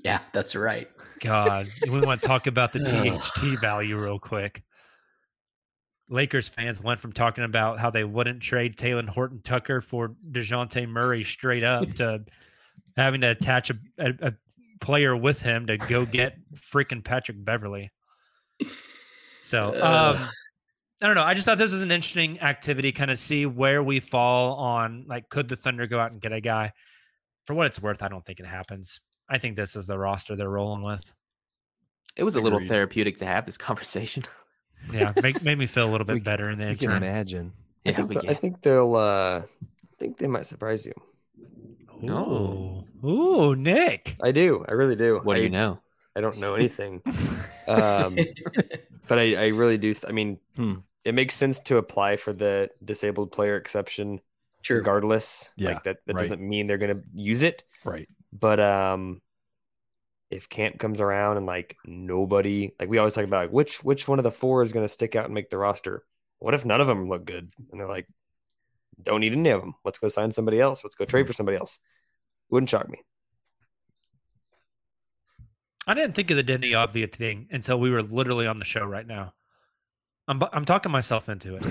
Yeah, that's right. God, we want to talk about the [laughs] Ugh. THT value real quick. Lakers fans went from talking about how they wouldn't trade Talen Horton-Tucker for Dejounte Murray straight up to having to attach a, a, a player with him to go get freaking Patrick Beverley. So, um, I don't know. I just thought this was an interesting activity, kind of see where we fall on like, could the Thunder go out and get a guy? For what it's worth, I don't think it happens. I think this is the roster they're rolling with. It was a little therapeutic to have this [laughs] conversation. Yeah, make, made me feel a little bit We- better in the You can interim. imagine. I Yeah, think, we th- I think they'll. Uh, I think they might surprise you. Ooh, ooh, Nick. I do. I really do. What do you know? I don't know [laughs] anything. um, but I, I really do. Th- I mean, Hmm. it makes sense to apply for the disabled player exception, True. regardless. Yeah, like that. That right. doesn't mean they're going to use it. Right. But um, if camp comes around and like nobody, like we always talk about, like which which one of the four is going to stick out and make the roster? What if none of them look good? And they're like, don't need any of them. Let's go sign somebody else. Let's go trade mm-hmm. for somebody else. Wouldn't shock me. I didn't think of the Deni Avdija thing until we were literally on the show right now. I'm I'm talking myself into it.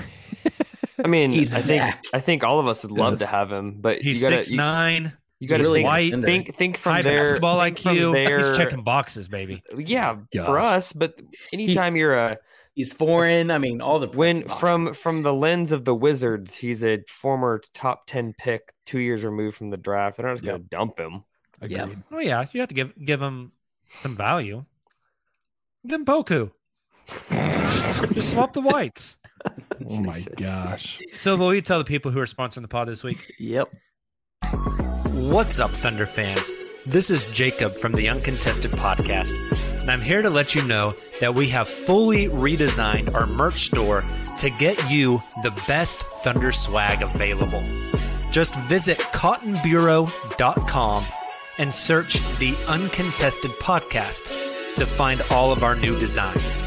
[laughs] I mean, He's I think back. I think all of us would love to have him, but He's you gotta six you, nine, you gotta really think, white, think think from high their basketball think from IQ. their- He's checking boxes, baby. Yeah, Yeah. for us, but anytime you're a He's foreign. I mean, all the when boxes. from from the lens of the Wizards, he's a former top ten pick, two years removed from the draft. They're not just gonna dump him. Yeah. Agreed. Oh yeah, you have to give give him some value. Then him Poku. [laughs] Just swap the whites. Oh my gosh. So, will you tell the people who are sponsoring the pod this week? Yep. What's up, Thunder fans? This is Jacob from the Uncontested Podcast, and I'm here to let you know that we have fully redesigned our merch store to get you the best Thunder swag available. Just visit cottonbureau.com and search the Uncontested Podcast to find all of our new designs.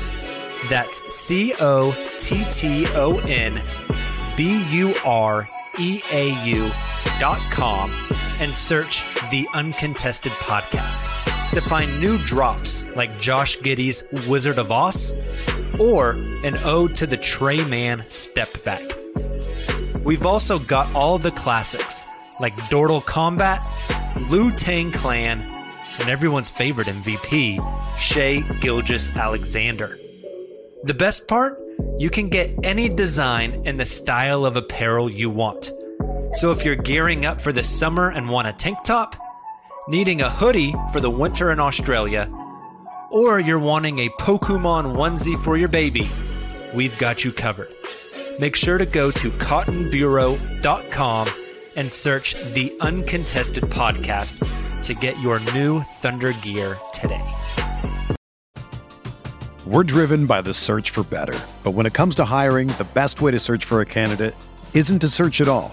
That's C O T T O N B U R E A U dot com and search the Uncontested Podcast to find new drops like Josh Giddey's Wizard of Oz or an ode to the Tre Mann Step Back. We've also got all the classics like Dortal Combat, Lu Tang Clan, and everyone's favorite MVP, Shai Gilgeous-Alexander. The best part? You can get any design and the style of apparel you want. So if you're gearing up for the summer and want a tank top, needing a hoodie for the winter in Australia, or you're wanting a Pokemon onesie for your baby, we've got you covered. Make sure to go to cottonbureau.com and search the Uncontested Podcast to get your new Thunder gear today. We're driven by the search for better. But when it comes to hiring, the best way to search for a candidate isn't to search at all.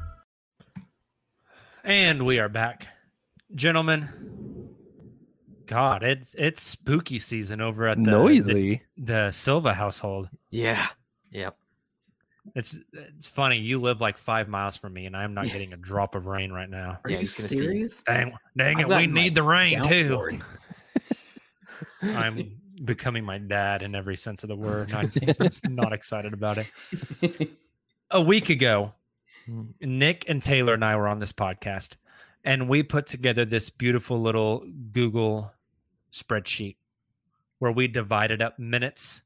And we are back. Gentlemen, God, it's it's spooky season over at the Noisy. the, the Silva household. Yeah. Yep. It's it's funny. You live like five miles from me, and I'm not getting a drop of rain right now. Are Yeah, you he's gonna see- serious? Dang, dang it! We need the rain too. [laughs] I'm becoming my dad in every sense of the word. I'm [laughs] not excited about it. A week ago, Nick and Taylor and I were on this podcast, and we put together this beautiful little Google spreadsheet where we divided up minutes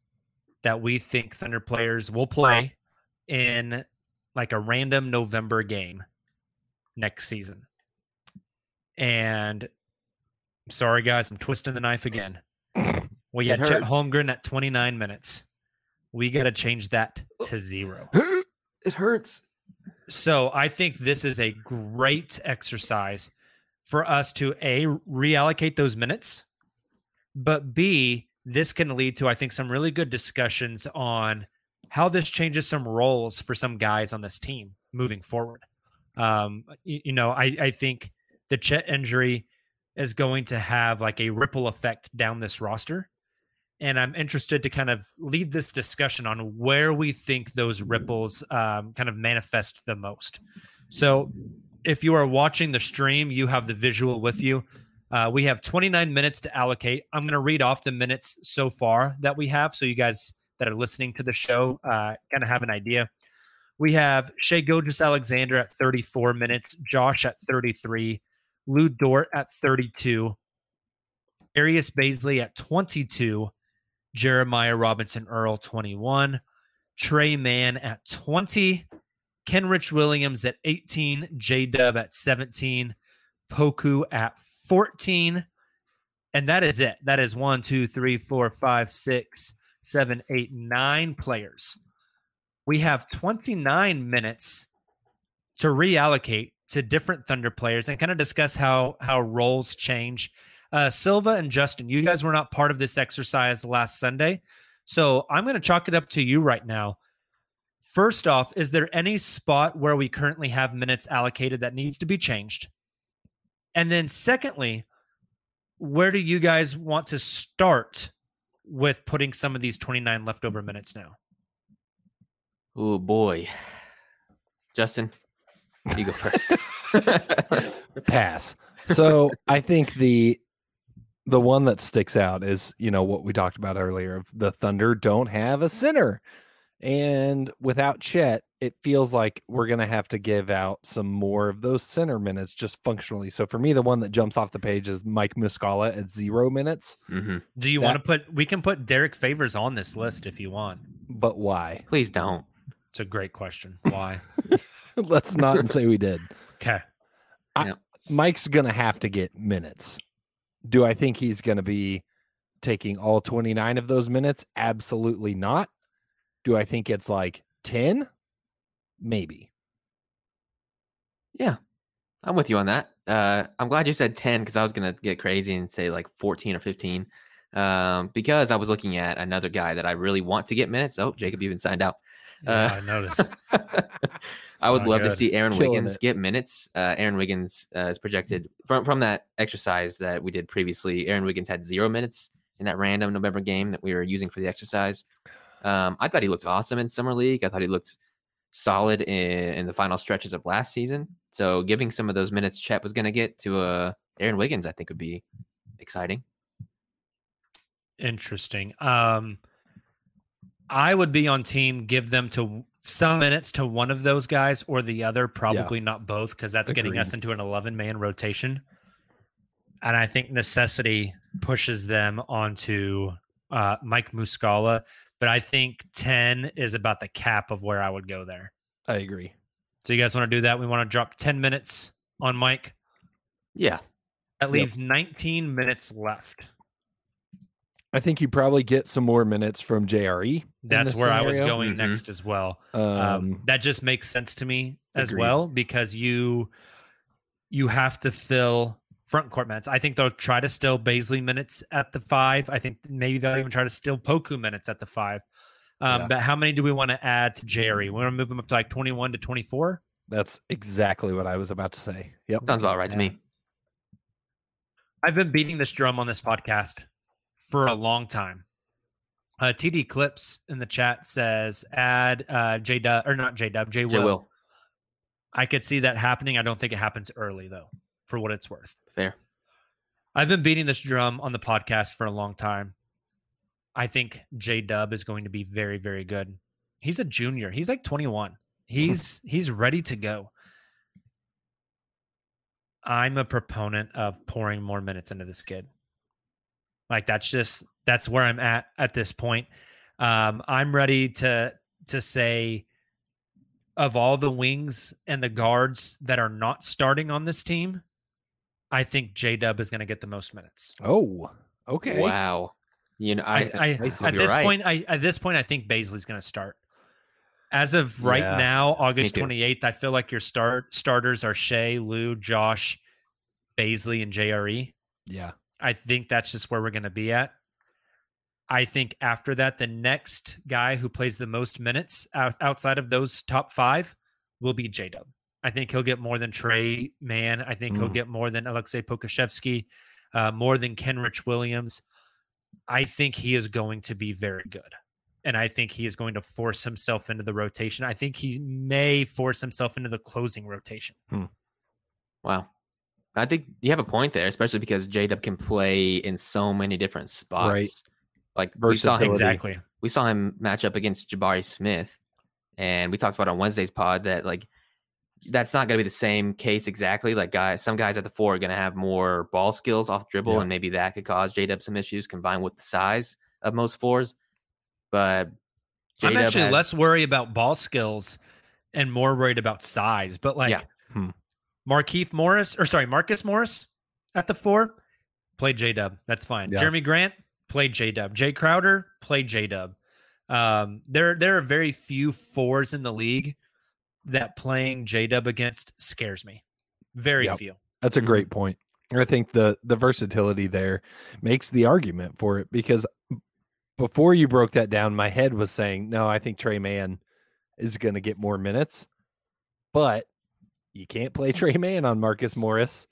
that we think Thunder players will play in like a random November game next season. And I'm sorry guys, I'm twisting the knife again. We had Chet. Holmgren at 29 minutes. We got to change that to zero. [gasps] it hurts. So I think this is a great exercise for us to a reallocate those minutes, but b this can lead to I think some really good discussions on how this changes some roles for some guys on this team moving forward. Um, you, you know, I I think the Chet injury is going to have like a ripple effect down this roster. And I'm interested to kind of lead this discussion on where we think those ripples um, kind of manifest the most. So, if you are watching the stream, you have the visual with you. Uh, we have 29 minutes to allocate. I'm going to read off the minutes so far that we have, so you guys that are listening to the show uh, kind of have an idea. We have Shai Gilgeous-Alexander at 34 minutes, Josh at 33, Lu Dort at 32, Arius Bazley at 22, Jeremiah Robinson Earl 21, Tre Mann at 20, Kenrich Williams at 18, J Dub at 17, Poku at 14. And that is it. That is one, two, three, four, five, six, seven, eight, nine players. We have 29 minutes to reallocate to different Thunder players and kind of discuss how how roles change. Uh, Silva and Justin, you guys were not part of this exercise last Sunday, so I'm going to chalk it up to you right now. First off, is there any spot where we currently have minutes allocated that needs to be changed? And then, secondly, where do you guys want to start with putting some of these 29 leftover minutes now? Oh boy, Justin, you go first. [laughs] Pass. So I think the the one that sticks out is you know what we talked about earlier. of The Thunder don't have a center, and without Chet, it feels like we're gonna have to give out some more of those center minutes just functionally. So for me, the one that jumps off the page is Mike Muscala at zero minutes. mm-hmm. Do you want to put? We can put Derrick Favors on this list if you want. But why? Please don't. It's a great question. Why? [laughs] Let's not say we did. [laughs] okay. I- Mike's gonna have to get minutes. Do I think he's gonna be taking all 29 of those minutes? Absolutely not. Do I think it's like 10? Maybe. Yeah, I'm with you on that. Uh, I'm glad you said 10 because I was gonna get crazy and say like 14 or 15. Um, because I was looking at another guy that I really want to get minutes. Oh, Jacob even signed out. Yeah, Uh, I noticed. [laughs] I would not love to see Aaron Killing Wiggins it. get minutes. Uh, Aaron Wiggins uh, is projected from from that exercise that we did previously. Aaron Wiggins had zero minutes in that random November game that we were using for the exercise. Um, I thought he looked awesome in summer league. I thought he looked solid in, in the final stretches of last season. So giving some of those minutes Chet was going to get to uh, Aaron Wiggins, I think would be exciting. Interesting. Um, I would be on team. Give them to some minutes to one of those guys or the other. Probably not both because that's getting us into an 11 man rotation. And I think necessity pushes them onto uh, Mike Muscala. But I think 10 is about the cap of where I would go there. I agree. So you guys want to do that? We want to drop 10 minutes on Mike. Yeah. That leaves 19 minutes left. I think you probably get some more minutes from JRE. That's this where I was scenario. going Mhm. next as well. Um, um, that just makes sense to me as agreed. well because you you have to fill front court minutes. I think they'll try to steal Bazley minutes at the five. I think maybe they'll even try to steal Poku minutes at the five. Um, Yeah. But how many do we want to add to Jerry? We want to move him up to like twenty one to twenty four. that's exactly what I was about to say. Yep. Sounds about right to me. I've been beating this drum on this podcast for a long time. Uh, TD Clips in the chat says add uh, J Dub or not J Dub J. Will. I could see that happening. I don't think it happens early though, for what it's worth. Fair. I've been beating this drum on the podcast for a long time. I think J Dub is going to be very, very good. He's a junior. He's like 21. He's [laughs] he's ready to go. I'm a proponent of pouring more minutes into this kid. Like that's just that's where I'm at at this point. Um, I'm ready to to say of all the wings and the guards that are not starting on this team, I think J Dub is going to get the most minutes. Oh, okay. Wow. You know, I, I, I, I at this point, I at this point, I think Bazley's going to start. As of right Yeah, now, August twenty eighth, I feel like your start starters are Shai, Lu, Josh, Bazley, and JRE. Yeah. I think that's just where we're going to be at. I think after that, the next guy who plays the most minutes outside of those top five will be J Dub. I think he'll get more than Tre Mann. I think he'll Mm. get more than Aleksej Pokusevski, uh, more than Kenrich Williams. I think he is going to be very good. And I think he is going to force himself into the rotation. I think he may force himself into the closing rotation. Wow. I think you have a point there, especially because J Dub can play in so many different spots. Right. Like we saw him Exactly. we saw him match up against Jabari Smith, and we talked about on Wednesday's pod that like that's not going to be the same case exactly. Like guys, some guys at the four are going to have more ball skills off dribble, Yeah. and maybe that could cause J Dub some issues combined with the size of most fours. But I'm actually has- less worried about ball skills and more worried about size. But like Yeah. Markieff Morris, or sorry, Marcus Morris at the four, played J Dub. That's fine. Yeah. Jerami Grant played J Dub. Jae Crowder played J Dub. Um, there, there are very few fours in the league that playing J Dub against scares me. Very Yep. few. That's a great point. I think the the versatility there makes the argument for it because before you broke that down, my head was saying, no, I think Tre Mann is going to get more minutes, but you can't play Tre Mann on Marcus Morris.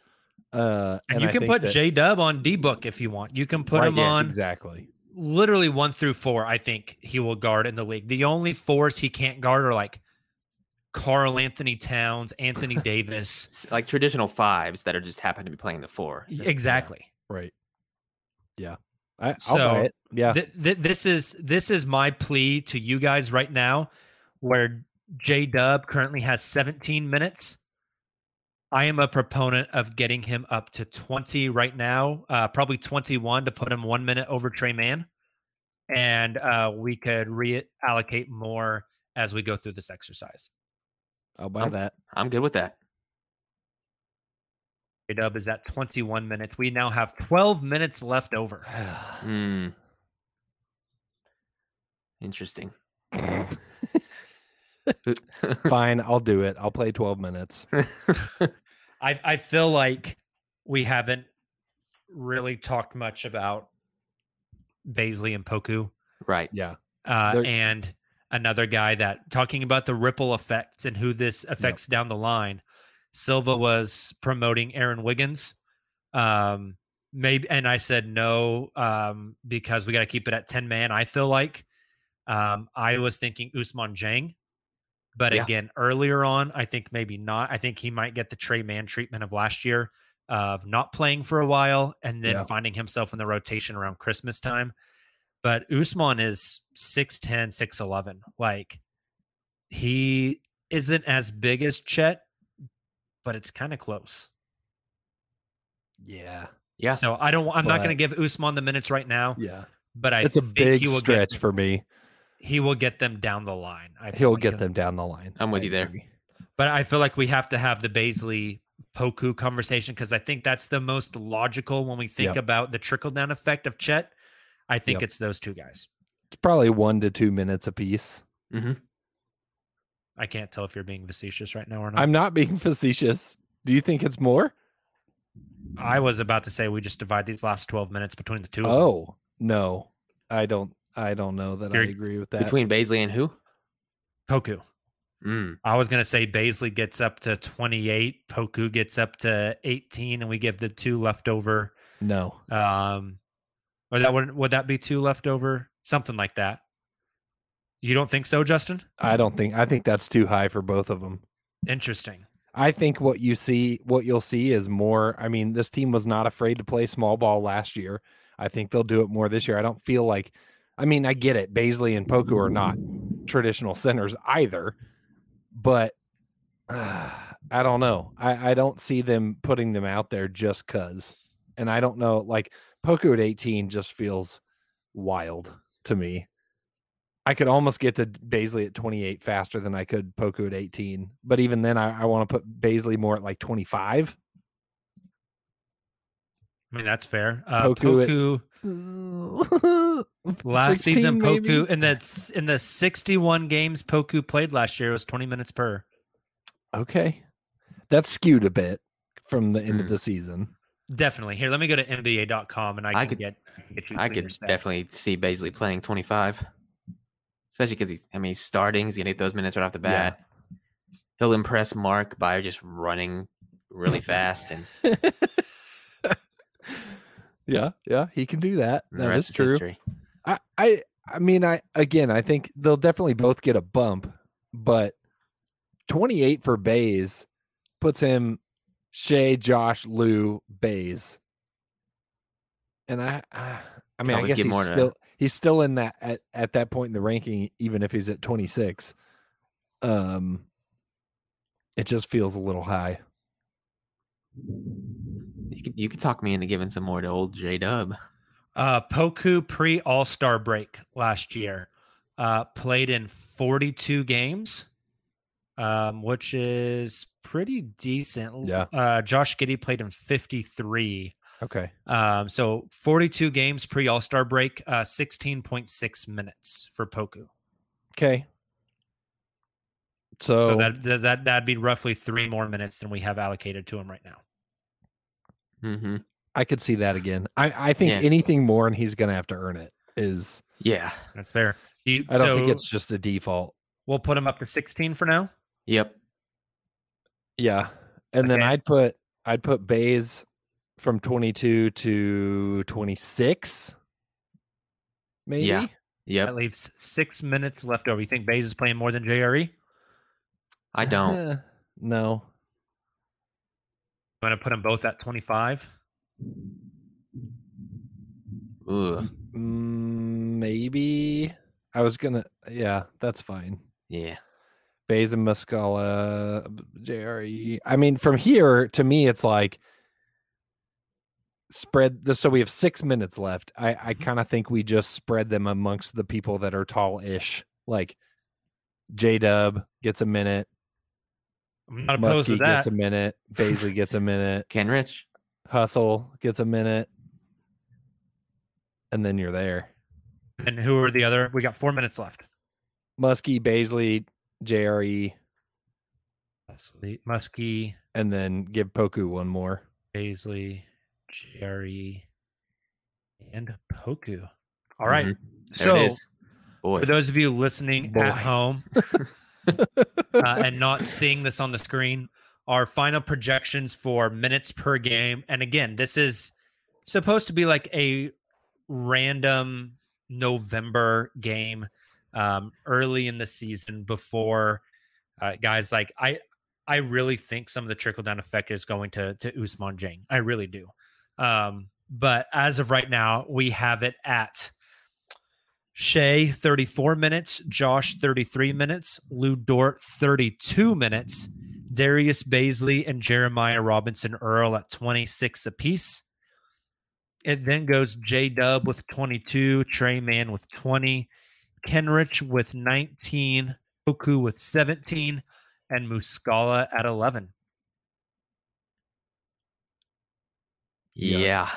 Uh, And, you I can think put that- J Dub on D Book if you want. You can put Right, him yeah, on exactly. literally one through four, I think he will guard in the league. The only fours he can't guard are like Karl-Anthony Towns, Anthony [laughs] Davis. like traditional fives that are just happen to be playing the four. Exactly. Right. Yeah. I, I'll So, buy it. Yeah. Th- th- this is this is my plea to you guys right now, where J Dub currently has 17 minutes. I am a proponent of getting him up to 20 right now, uh, probably 21 to put him one minute over Tre Mann, and uh, we could reallocate more as we go through this exercise. I'll buy I'm- that. I'm good with that. J Dub is at 21 minutes. We now have 12 minutes left over. [sighs] Hmm. Interesting. [laughs] Fine. I'll do it. I'll play 12 minutes. [laughs] I I feel like we haven't really talked much about Bazley and Poku. right. Yeah. Uh, and another guy that talking about the ripple effects and who this affects down the line. Silva was promoting Aaron Wiggins. Um, maybe, and I said no um, because we got to keep it at 10 man. I feel like um, I was thinking Ousmane Dieng, but Yeah. again, earlier on, I think maybe not. I think he might get the Tre Mann treatment of last year of not playing for a while and then Yeah. finding himself in the rotation around Christmas time. But Ousmane is 6'10, 6'11. Like he isn't as big as Chet, but it's kind of close. Yeah. Yeah. So I don't I'm not going to give Ousmane the minutes right now, Yeah. but I It's a big he will stretch get for me. He will get them down the line. I He'll like get them down the line. I'm with I you there. agree. But I feel like we have to have the Bazley Poku conversation because I think that's the most logical when we think Yep. about the trickle down effect of Chet. I think Yep. it's those two guys. It's probably one to two minutes apiece. Mm-hmm. I can't tell if you're being facetious right now or not. I'm not being [laughs] facetious. Do you think it's more? I was about to say we just divide these last 12 minutes between the two of them. Oh no, I don't. I don't know that I You're- agree with that. Between Bazley and who? Poku. Mm. I was gonna say Bazley gets up to 28, Poku gets up to 18, and we give the two left over. no, Um, or that would would that be two left over? Something like that. You don't think so, Justin? I don't think. I think that's too high for both of them. Interesting. I think what you see, what you'll see, is more. I mean, this team was not afraid to play small ball last year. I think they'll do it more this year. I don't feel like. I mean, I get it. Bazley and Poku are not traditional centers either, but uh, [sighs] I don't know. I, I don't see them putting them out there just cuz. And I don't know, like Poku at 18 just feels wild to me. I could almost get to Bazley at 28 faster than I could Poku at 18. But even then I, I want to put Bazley more at like 25. I mean, that's fair. Uh, Poku Poku, at- [laughs] last 16 season, maybe? Poku in the in the 61 games Poku played last year it was 20 minutes per. Okay. That's skewed a bit from the Hmm. end of the season. Definitely. Here, let me go to NBA.com and I can I could- get, get you I could stats. definitely see Bazley playing 25, especially because he's. I mean, he's starting. He's gonna get those minutes right off the Yeah. bat. He'll impress Mark by just running really fast, and [laughs] Yeah, yeah, he can do that. That is true. history. I, I I mean I again I think they'll definitely both get a bump, but 28 for Bays puts him Shai, Josh, Lu, Bays. And I I, I mean I guess he's still he's still in that at, at that point in the ranking, even if he's at 26. Um it just feels a little high. You could you could talk me into giving some more to old J Dub. Uh, Poku pre All Star break last year uh, played in 42 games, um, which is pretty decent. Yeah. Uh, Josh Giddey played in 53. Okay. Um, so 42 games pre All Star break, uh, 16.6 minutes for Poku. Okay. So, So that, that that that'd be roughly three more minutes than we have allocated to him right now. Mm-hmm. I could see that again. I, I think Yeah. anything more and he's gonna have to earn it is Yeah. That's fair. You, I don't think it's just a default. We'll put him up to 16 for now. Yep. Yeah. And then I'd put I'd put Bays from 22 to 26. Maybe. Yeah. Yep. That leaves six minutes left over. You think Bays is playing more than JRE? I don't. Eh, no. I'm going to put them both at 25. Ugh. Mm, maybe. I was gonna yeah, that's fine. Yeah. Bays and Muscala, JRE. I mean, from here to me, it's like spread the so we have six minutes left. I, I kind of think we just spread them amongst the people that are tall ish. Like J Dub gets a minute, I'm not opposed Muskie to that. gets a minute, Bazley gets a minute, [laughs] Kenrich. Hustle gets a minute, and then you're there. And who are the other? We got four minutes left. Muskie, Bazley, JRE, Muskie, Muskie and then give Poku one more. Bazley, Jerry, and Poku. All right. Mhm. There So, it is. Boy. for those of you listening Boy. at home [laughs] uh, and not seeing this on the screen, our final projections for minutes per game. And again, this is supposed to be like a random November game um, early in the season before uh, guys like I. I really think some of the trickle down effect is going to to Ousmane Dieng. I really do. Um, but as of right now, we have it at Shai 34 minutes, Josh 33 minutes, Lu Dort 32 minutes, Darius Bazley and Jeremiah Robinson Earl at 26 apiece. It then goes J Dub with 22, Tre Mann with 20, Kenrich with 19, Poku with 17, and Muscala at 11. Yeah.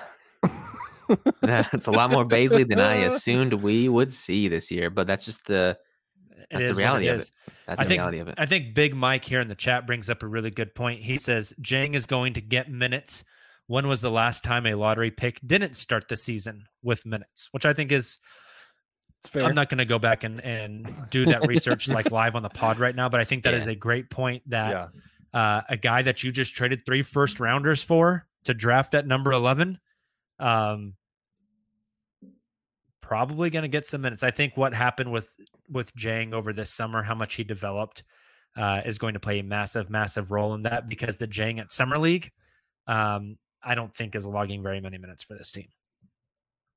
[laughs] [laughs] that's a lot more Bazley than I assumed we would see this year, but that's just the that's is the what reality of is. it. That's I the think, reality of it. I think Big Mike here in the chat brings up a really good point. He says Dieng is going to get minutes. When was the last time a lottery pick didn't start the season with minutes? Which I think is I'm not going to go back and, and do that research like [laughs] live on the pod right now, but I think that is Yeah. a great point that yeah. uh, a guy that you just traded three first rounders for to draft at number 11 um probably going to get some minutes i think what happened with with Dieng over this summer how much he developed uh, is going to play a massive massive role in that because the Dieng at summer league um i don't think is logging very many minutes for this team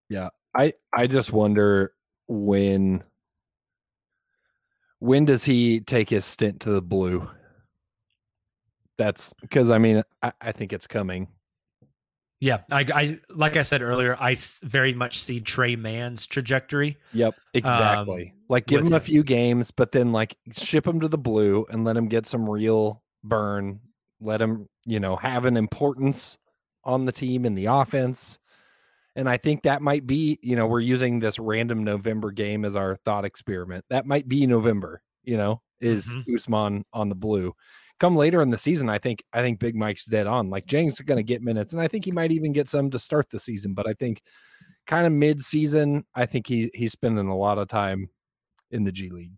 Yeah. I I just wonder when when does he take his stint to the blue? That's because I mean I, I think it's coming. Yeah, I, I like I said earlier, I very much see Tre Mann's trajectory. Yep, exactly. Um, like give him a few games, but then like ship him to the blue and let him get some real burn. Let him, you know, have an importance on the team in the offense. And I think that might be, you know, we're using this random November game as our thought experiment. That might be November, you know, is Mhm. Ousmane on the blue. Come later in the season, I think I think Big Mike's dead on. Like Dieng's going to get minutes, and I think he might even get some to start the season. But I think kind of mid season, I think he he's spending a lot of time in the G League.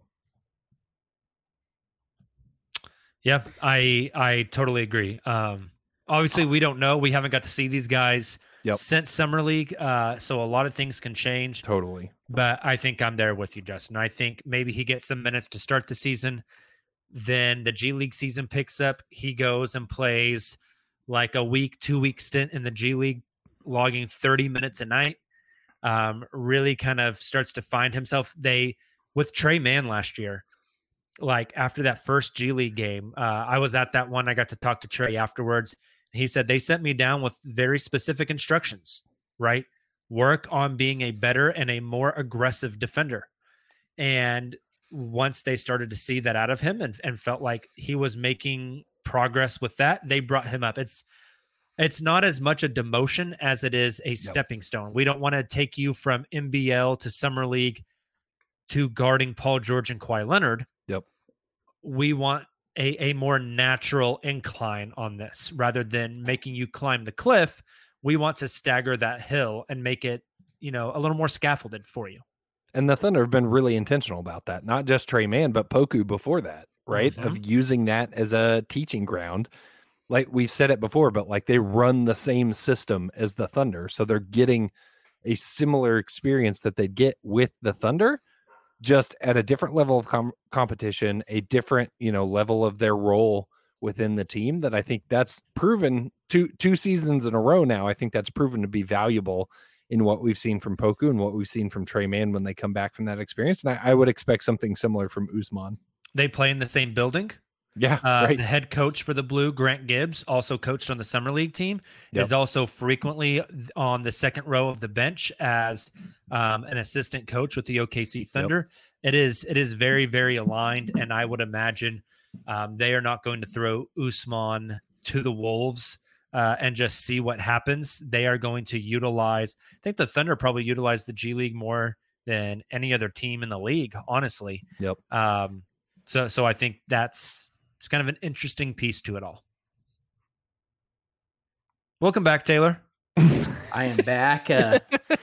Yeah, I I totally agree. Um, obviously, we don't know. We haven't got to see these guys Yep. since summer league, uh, so a lot of things can change. Totally. But I think I'm there with you, Justin. I think maybe he gets some minutes to start the season. Then the G League season picks up. He goes and plays like a week, two week stint in the G League, logging 30 minutes a night. Um, really kind of starts to find himself. They with Tre Mann last year, like after that first G League game, uh, I was at that one. I got to talk to Tre afterwards. He said they sent me down with very specific instructions, right? Work on being a better and a more aggressive defender. And once they started to see that out of him and, and felt like he was making progress with that, they brought him up. It's it's not as much a demotion as it is a stepping stone. We don't want to take you from NBL to summer league to guarding Paul George and Kawhi Leonard. Yep. We want a, a more natural incline on this rather than making you climb the cliff. We want to stagger that hill and make it, you know, a little more scaffolded for you. And the Thunder have been really intentional about that. Not just Tre Mann, but Poku before that, right? Mm-hmm. Of using that as a teaching ground. Like we've said it before, but like they run the same system as the Thunder. So they're getting a similar experience that they get with the Thunder, just at a different level of com- competition, a different, you know, level of their role within the team that I think that's proven two two seasons in a row now. I think that's proven to be valuable in what we've seen from Poku and what we've seen from Tre Mann when they come back from that experience. And I, I would expect something similar from Ousmane. They play in the same building. Yeah, Uh, right. The head coach for the Blue, Grant Gibbs, also coached on the summer league team, Yep. is also frequently on the second row of the bench as um, an assistant coach with the OKC Thunder. It is it is very very aligned, and I would imagine um, they are not going to throw Ousmane to the wolves. Uh, and just see what happens. They are going to utilize. I think the Thunder probably utilize the G League more than any other team in the league. Honestly, Yep. um, so so I think that's it's kind of an interesting piece to it all. Welcome back, Taylor. [laughs] I am back. Uh,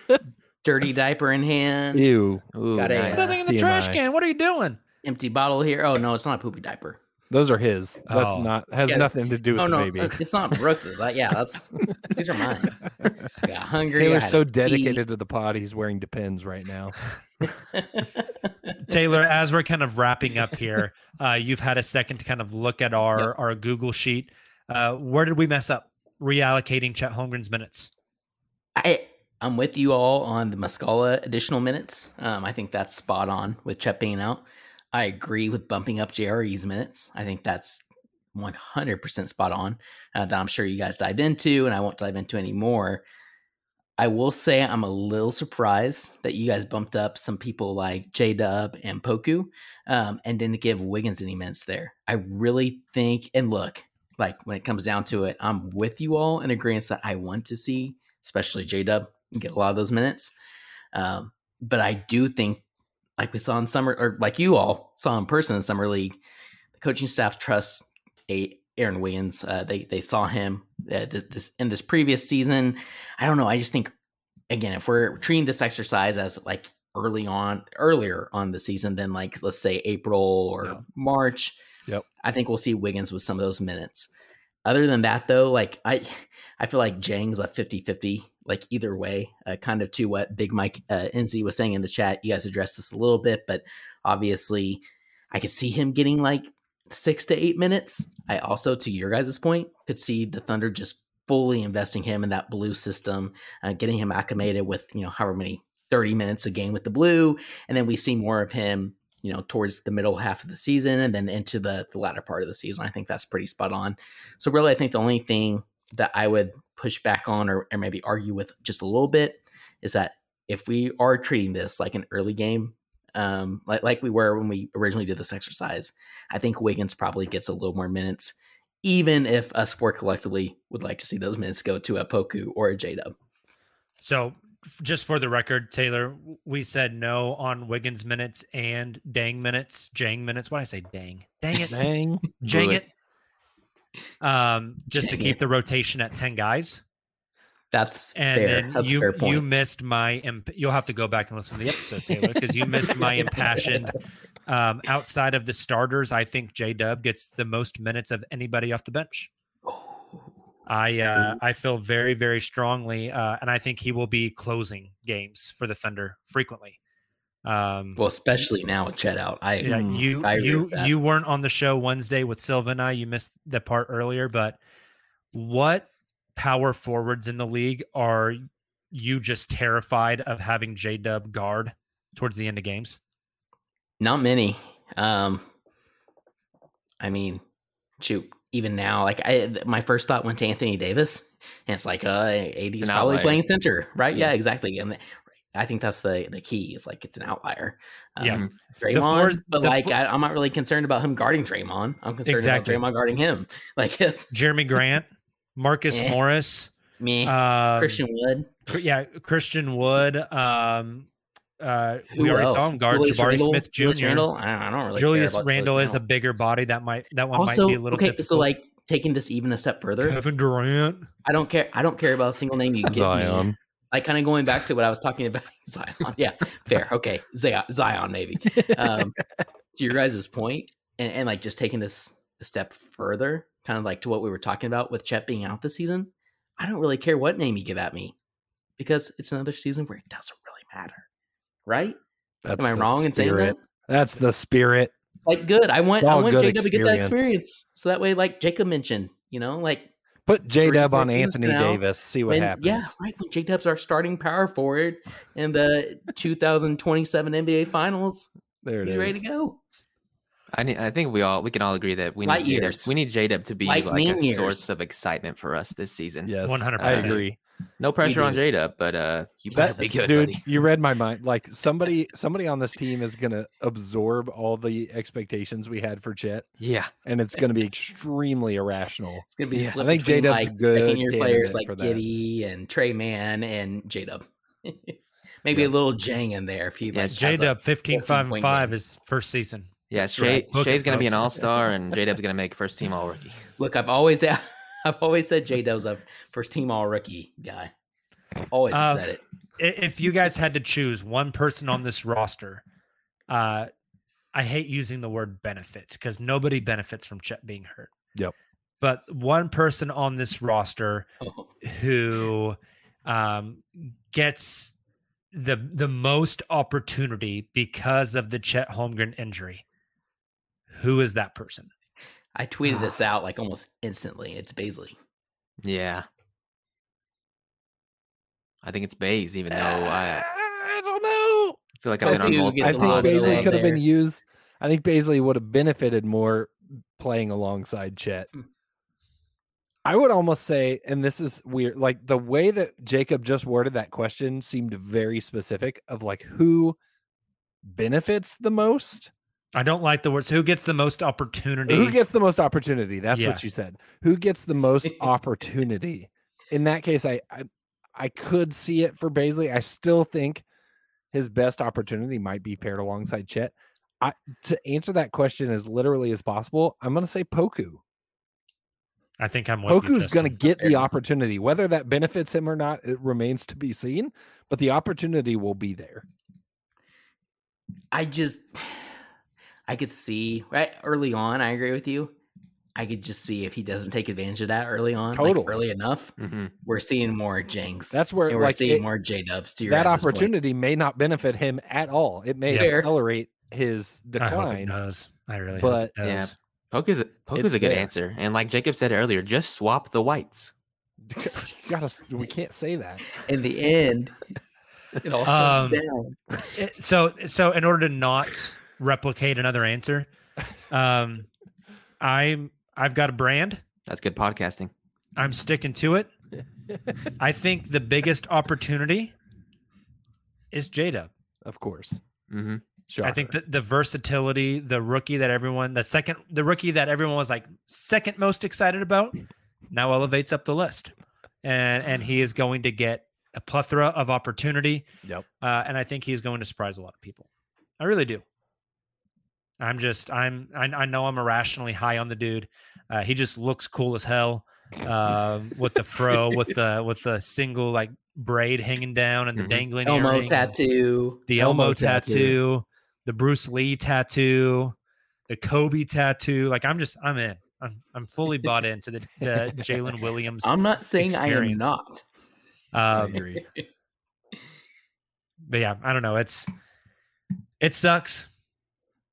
[laughs] dirty diaper in hand. Ew. Got a Put that thing in the trash can. What are you doing? Empty bottle here. Oh no, it's not a poopy diaper. Those are his. That's Oh. not has Yeah. nothing to do with oh the no, baby. uh, it's not Brooks's. Uh, yeah, that's [laughs] these are mine. I got hungry. Taylor's so to pee. dedicated to the pod, he's wearing Depends right now. [laughs] Taylor, as we're kind of wrapping up here, uh, you've had a second to kind of look at our our Google sheet. Uh, where did we mess up reallocating Chet Holmgren's minutes? I I'm with you all on the Muscala additional minutes. Um, I think that's spot on with Chet being out. I agree with bumping up JRE's minutes. I think that's 100% spot on. Uh, that I'm sure you guys dived into, and I won't dive into anymore. I will say I'm a little surprised that you guys bumped up some people like J Dub and Poku, um, and didn't give Wiggins any minutes there. I really think, and look, like when it comes down to it, I'm with you all in agreement that I want to see, especially J Dub, get a lot of those minutes. Um, but I do think, like we saw in summer, or like you all saw in person in summer league, the coaching staff trusts a Aaron Wiggins. Uh, they they saw him uh, this in this previous season. I don't know. I just think again, if we're treating this exercise as like early on, earlier on the season than like let's say April or March, Yep. I think we'll see Wiggins with some of those minutes. Other than that, though, like I, I feel like Dieng's a 50-50, like either way, uh, kind of to what Big Mike uh, NZ was saying in the chat. You guys addressed this a little bit, but obviously, I could see him getting like six to eight minutes. I also, to your guys' point, could see the Thunder just fully investing him in that blue system, uh, getting him acclimated with you know however many 30 minutes a game with the blue, and then we see more of him you know, towards the middle half of the season and then into the, the latter part of the season. I think that's pretty spot on. So really, I think the only thing that I would push back on or, or maybe argue with just a little bit is that if we are treating this like an early game, um, like like we were when we originally did this exercise, I think Wiggins probably gets a little more minutes, even if us four collectively would like to see those minutes go to a Poku or a J Dub. So, just for the record, Taylor, we said no on Wiggins minutes and Dang minutes, Dieng minutes. What did I say? Dang, dang it, Dang. Jang it. Um, just to keep the rotation at ten guys. That's And fair. then That's a you fair point. you missed my. Imp- you'll have to go back and listen to the episode, Taylor, because you missed my [laughs] impassioned. Um, outside of the starters, I think J Dub gets the most minutes of anybody off the bench. I uh, I feel very very strongly, uh, and I think he will be closing games for the Thunder frequently. Um, well, especially now with Chet out. I yeah, you I you you weren't on the show Wednesday with Silva and I. You missed the part earlier, but what power forwards in the league are you just terrified of having J Dub guard towards the end of games? Not many. Um, I mean, shoot, even now, like I, my first thought went to Anthony Davis, and it's like, uh, AD's an probably outlier. playing center, right? Yeah, Yeah. exactly. And I think that's the the key. Is like it's an outlier. Yeah. Um, The Draymond, fours- but like fo- I, I'm not really concerned about him guarding Draymond. I'm concerned Exactly. about Draymond guarding him. [laughs] Like it's Jerami [laughs] Grant, Marcus Eh. Morris, me, um, Christian Wood. Yeah, Christian Wood. Um, uh, Who we already else? saw him guard Julius Jabari Randle? Smith Julius Jr. Randle? I don't, I don't really. Julius care about Randle Julius is a bigger body. That might that one also might be a little okay. difficult. So like taking this even a step further, Kevin Durant. I don't care. I don't care about a single name you [laughs] give me. Like kind of going back to what I was talking about. [laughs] Zion. Yeah, fair. Okay, Zion, Zion maybe. Um, to your guys' point, and, and like just taking this a step further, kind of like to what we were talking about with Chet being out this season. I don't really care what name you give at me because it's another season where it doesn't really matter, right? That's Am I wrong in saying that? That's the spirit. Like, good. I want I want Jacob to get that experience, so that way, like Jacob mentioned, you know, like Put J Dub on Anthony now, Davis. See what when, happens. Yeah, right. When J Dub's our starting power forward in the [laughs] 2027 NBA Finals, There it he's is. ready to go. I need, I think we all we can all agree that we Light need J-Dub, years. we need J Dub to be Light like a years. source of excitement for us this season. Yes, 100%. I agree. No pressure on do. J Dub, but uh, you better That be good, dude, buddy. you read my mind. Like somebody, [laughs] somebody on this team is gonna absorb all the expectations we had for Chet, Yeah, and it's gonna be extremely irrational. It's gonna be Yes. split I think between J-Dub's like good second year players like. Giddey and Tre Mann and J Dub. [laughs] Maybe a little Dieng in there if he Yeah, like J has a Dub 15 5 and 5 game. is first season. Yeah. That's Shai, right. Shai's gonna be an all star, [laughs] and J Dub's gonna make first team all rookie. Look, I've always [laughs] I've always said J Dub's a first team all rookie guy. Always have Uh, said it. If you guys had to choose one person on this roster, uh, I hate using the word benefits because nobody benefits from Chet being hurt. Yep. But one person on this roster [laughs] Oh, who um, gets the the most opportunity because of the Chet Holmgren injury. Who is that person? I tweeted this [sighs] out like almost instantly. It's Bazley. Yeah, I think it's Bays, even though I I don't know. feel like I I've been on think he multiple I think lot of pods. love Bazley could have been used. I think Bazley would have benefited more playing alongside Chet. Hmm. I would almost say, and this is weird, like the way that Jacob just worded that question seemed very specific of like who benefits the most. I don't like the words. Who gets the most opportunity? Who gets the most opportunity? That's Yeah. what you said. Who gets the most opportunity? In that case, I, I I could see it for Bazley. I still think his best opportunity might be paired alongside Chet. I to answer that question as literally as possible, I'm gonna say Poku. I think I'm with you. Poku's gonna get the opportunity. Whether that benefits him or not, it remains to be seen, but the opportunity will be there. I just I could see right early on. I agree with you. I could just see if he doesn't take advantage of that early on, like early enough, hmm we're seeing more Diengs. That's where and we're like seeing it- more J Dubs. To your that guys' point. opportunity may not benefit him at all. It may Yes. Accelerate his I hope it decline. does. I really but- hope it Yeah. poke is a, Poku's It's a good there. answer, and like Jacob said earlier, just swap the whites. [laughs] Gotta, we can't say that. In the end, [laughs] it all Um, comes down. It- so so in order to not replicate another answer. Um, I'm I've got a brand. That's good podcasting. I'm sticking to it. [laughs] I think the biggest opportunity is J Dub. Of course. Mm-hmm. Sure. I think that the versatility, the rookie that everyone, the second, the rookie that everyone was like second most excited about, now elevates up the list, and and he is going to get a plethora of opportunity. Yep. Uh, and I think he's going to surprise a lot of people. I really do. I'm just, I'm, I, I know I'm irrationally high on the dude. Uh, he just looks cool as hell um, with the fro, with the with the single like braid hanging down and the dangling Elmo earring, tattoo. the Elmo Elmo, tattoo. tattoo, the Bruce Lee tattoo, the Kobe tattoo. Like I'm just, I'm in. I'm, I'm fully [laughs] bought into the, the Jalen Williams. I'm not saying I am not. Um, [laughs] but yeah, I don't know. It's it sucks.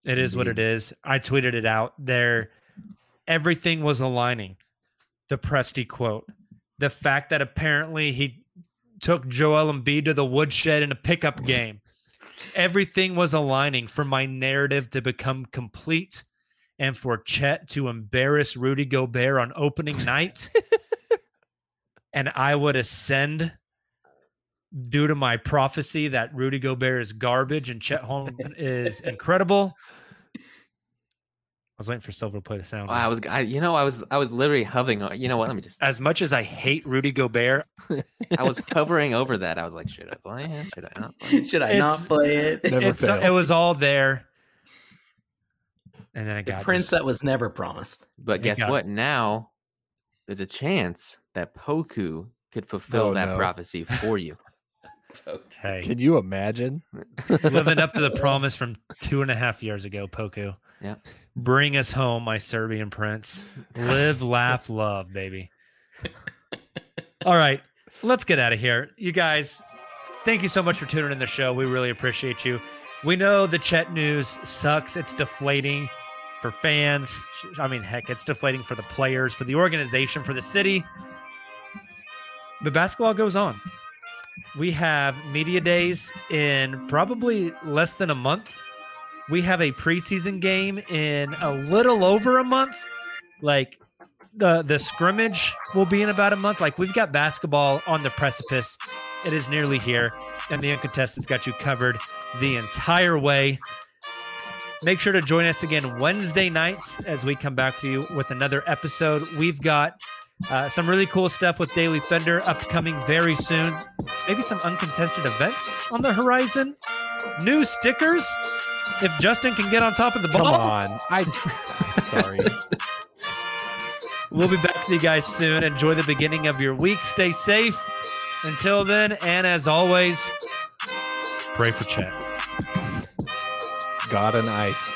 It is what it mm-hmm. is. I tweeted it out there. Everything was aligning. The Presti quote, the fact that apparently he took Joel Embiid to the woodshed in a pickup game. Everything was aligning for my narrative to become complete and for Chet to embarrass Rudy Gobert on opening night. [laughs] and I would ascend due to my prophecy that Rudy Gobert is garbage and Chet Holmgren is incredible. I was waiting for Silver to play the sound. I was, I, you know, I was, I was literally hovering. on- You know what? Let me just. As much as I hate Rudy Gobert, [laughs] I was hovering over that. I was like, should I play it? Should I not? Play it? Should I It's- not play it? it's, it was all there. And then I got The prince that was never promised. But It guess got- what? Now there's a chance that Poku could fulfill Oh, that no. prophecy for you. [laughs] okay. Can you imagine? [laughs] living up to the promise from two and a half years ago, Poku. Yeah. Bring us home, my Serbian prince. Live, [laughs] laugh, love, baby. All right, let's get out of here. You guys, thank you so much for tuning in the show. We really appreciate you. We know the Chet news sucks. It's deflating for fans. I mean, heck, it's deflating for the players, for the organization, for the city. But basketball goes on. We have media days in probably less than a month. We have a preseason game in a little over a month. Like the the scrimmage will be in about a month. Like we've got basketball on the precipice. It is nearly here, and the uncontested's got you covered the entire way. Make sure to join us again Wednesday nights as we come back to you with another episode. We've got uh, some really cool stuff with Daily Fender upcoming very soon. Maybe some uncontested events on the horizon. New stickers. If Justin can get on top of the ball. Come on. I [laughs] sorry. We'll be back to you guys soon. Enjoy the beginning of your week. Stay safe. Until then, and as always, pray for Chet. God and ice.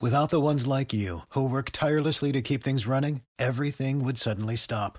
Without the ones like you, who work tirelessly to keep things running, everything would suddenly stop.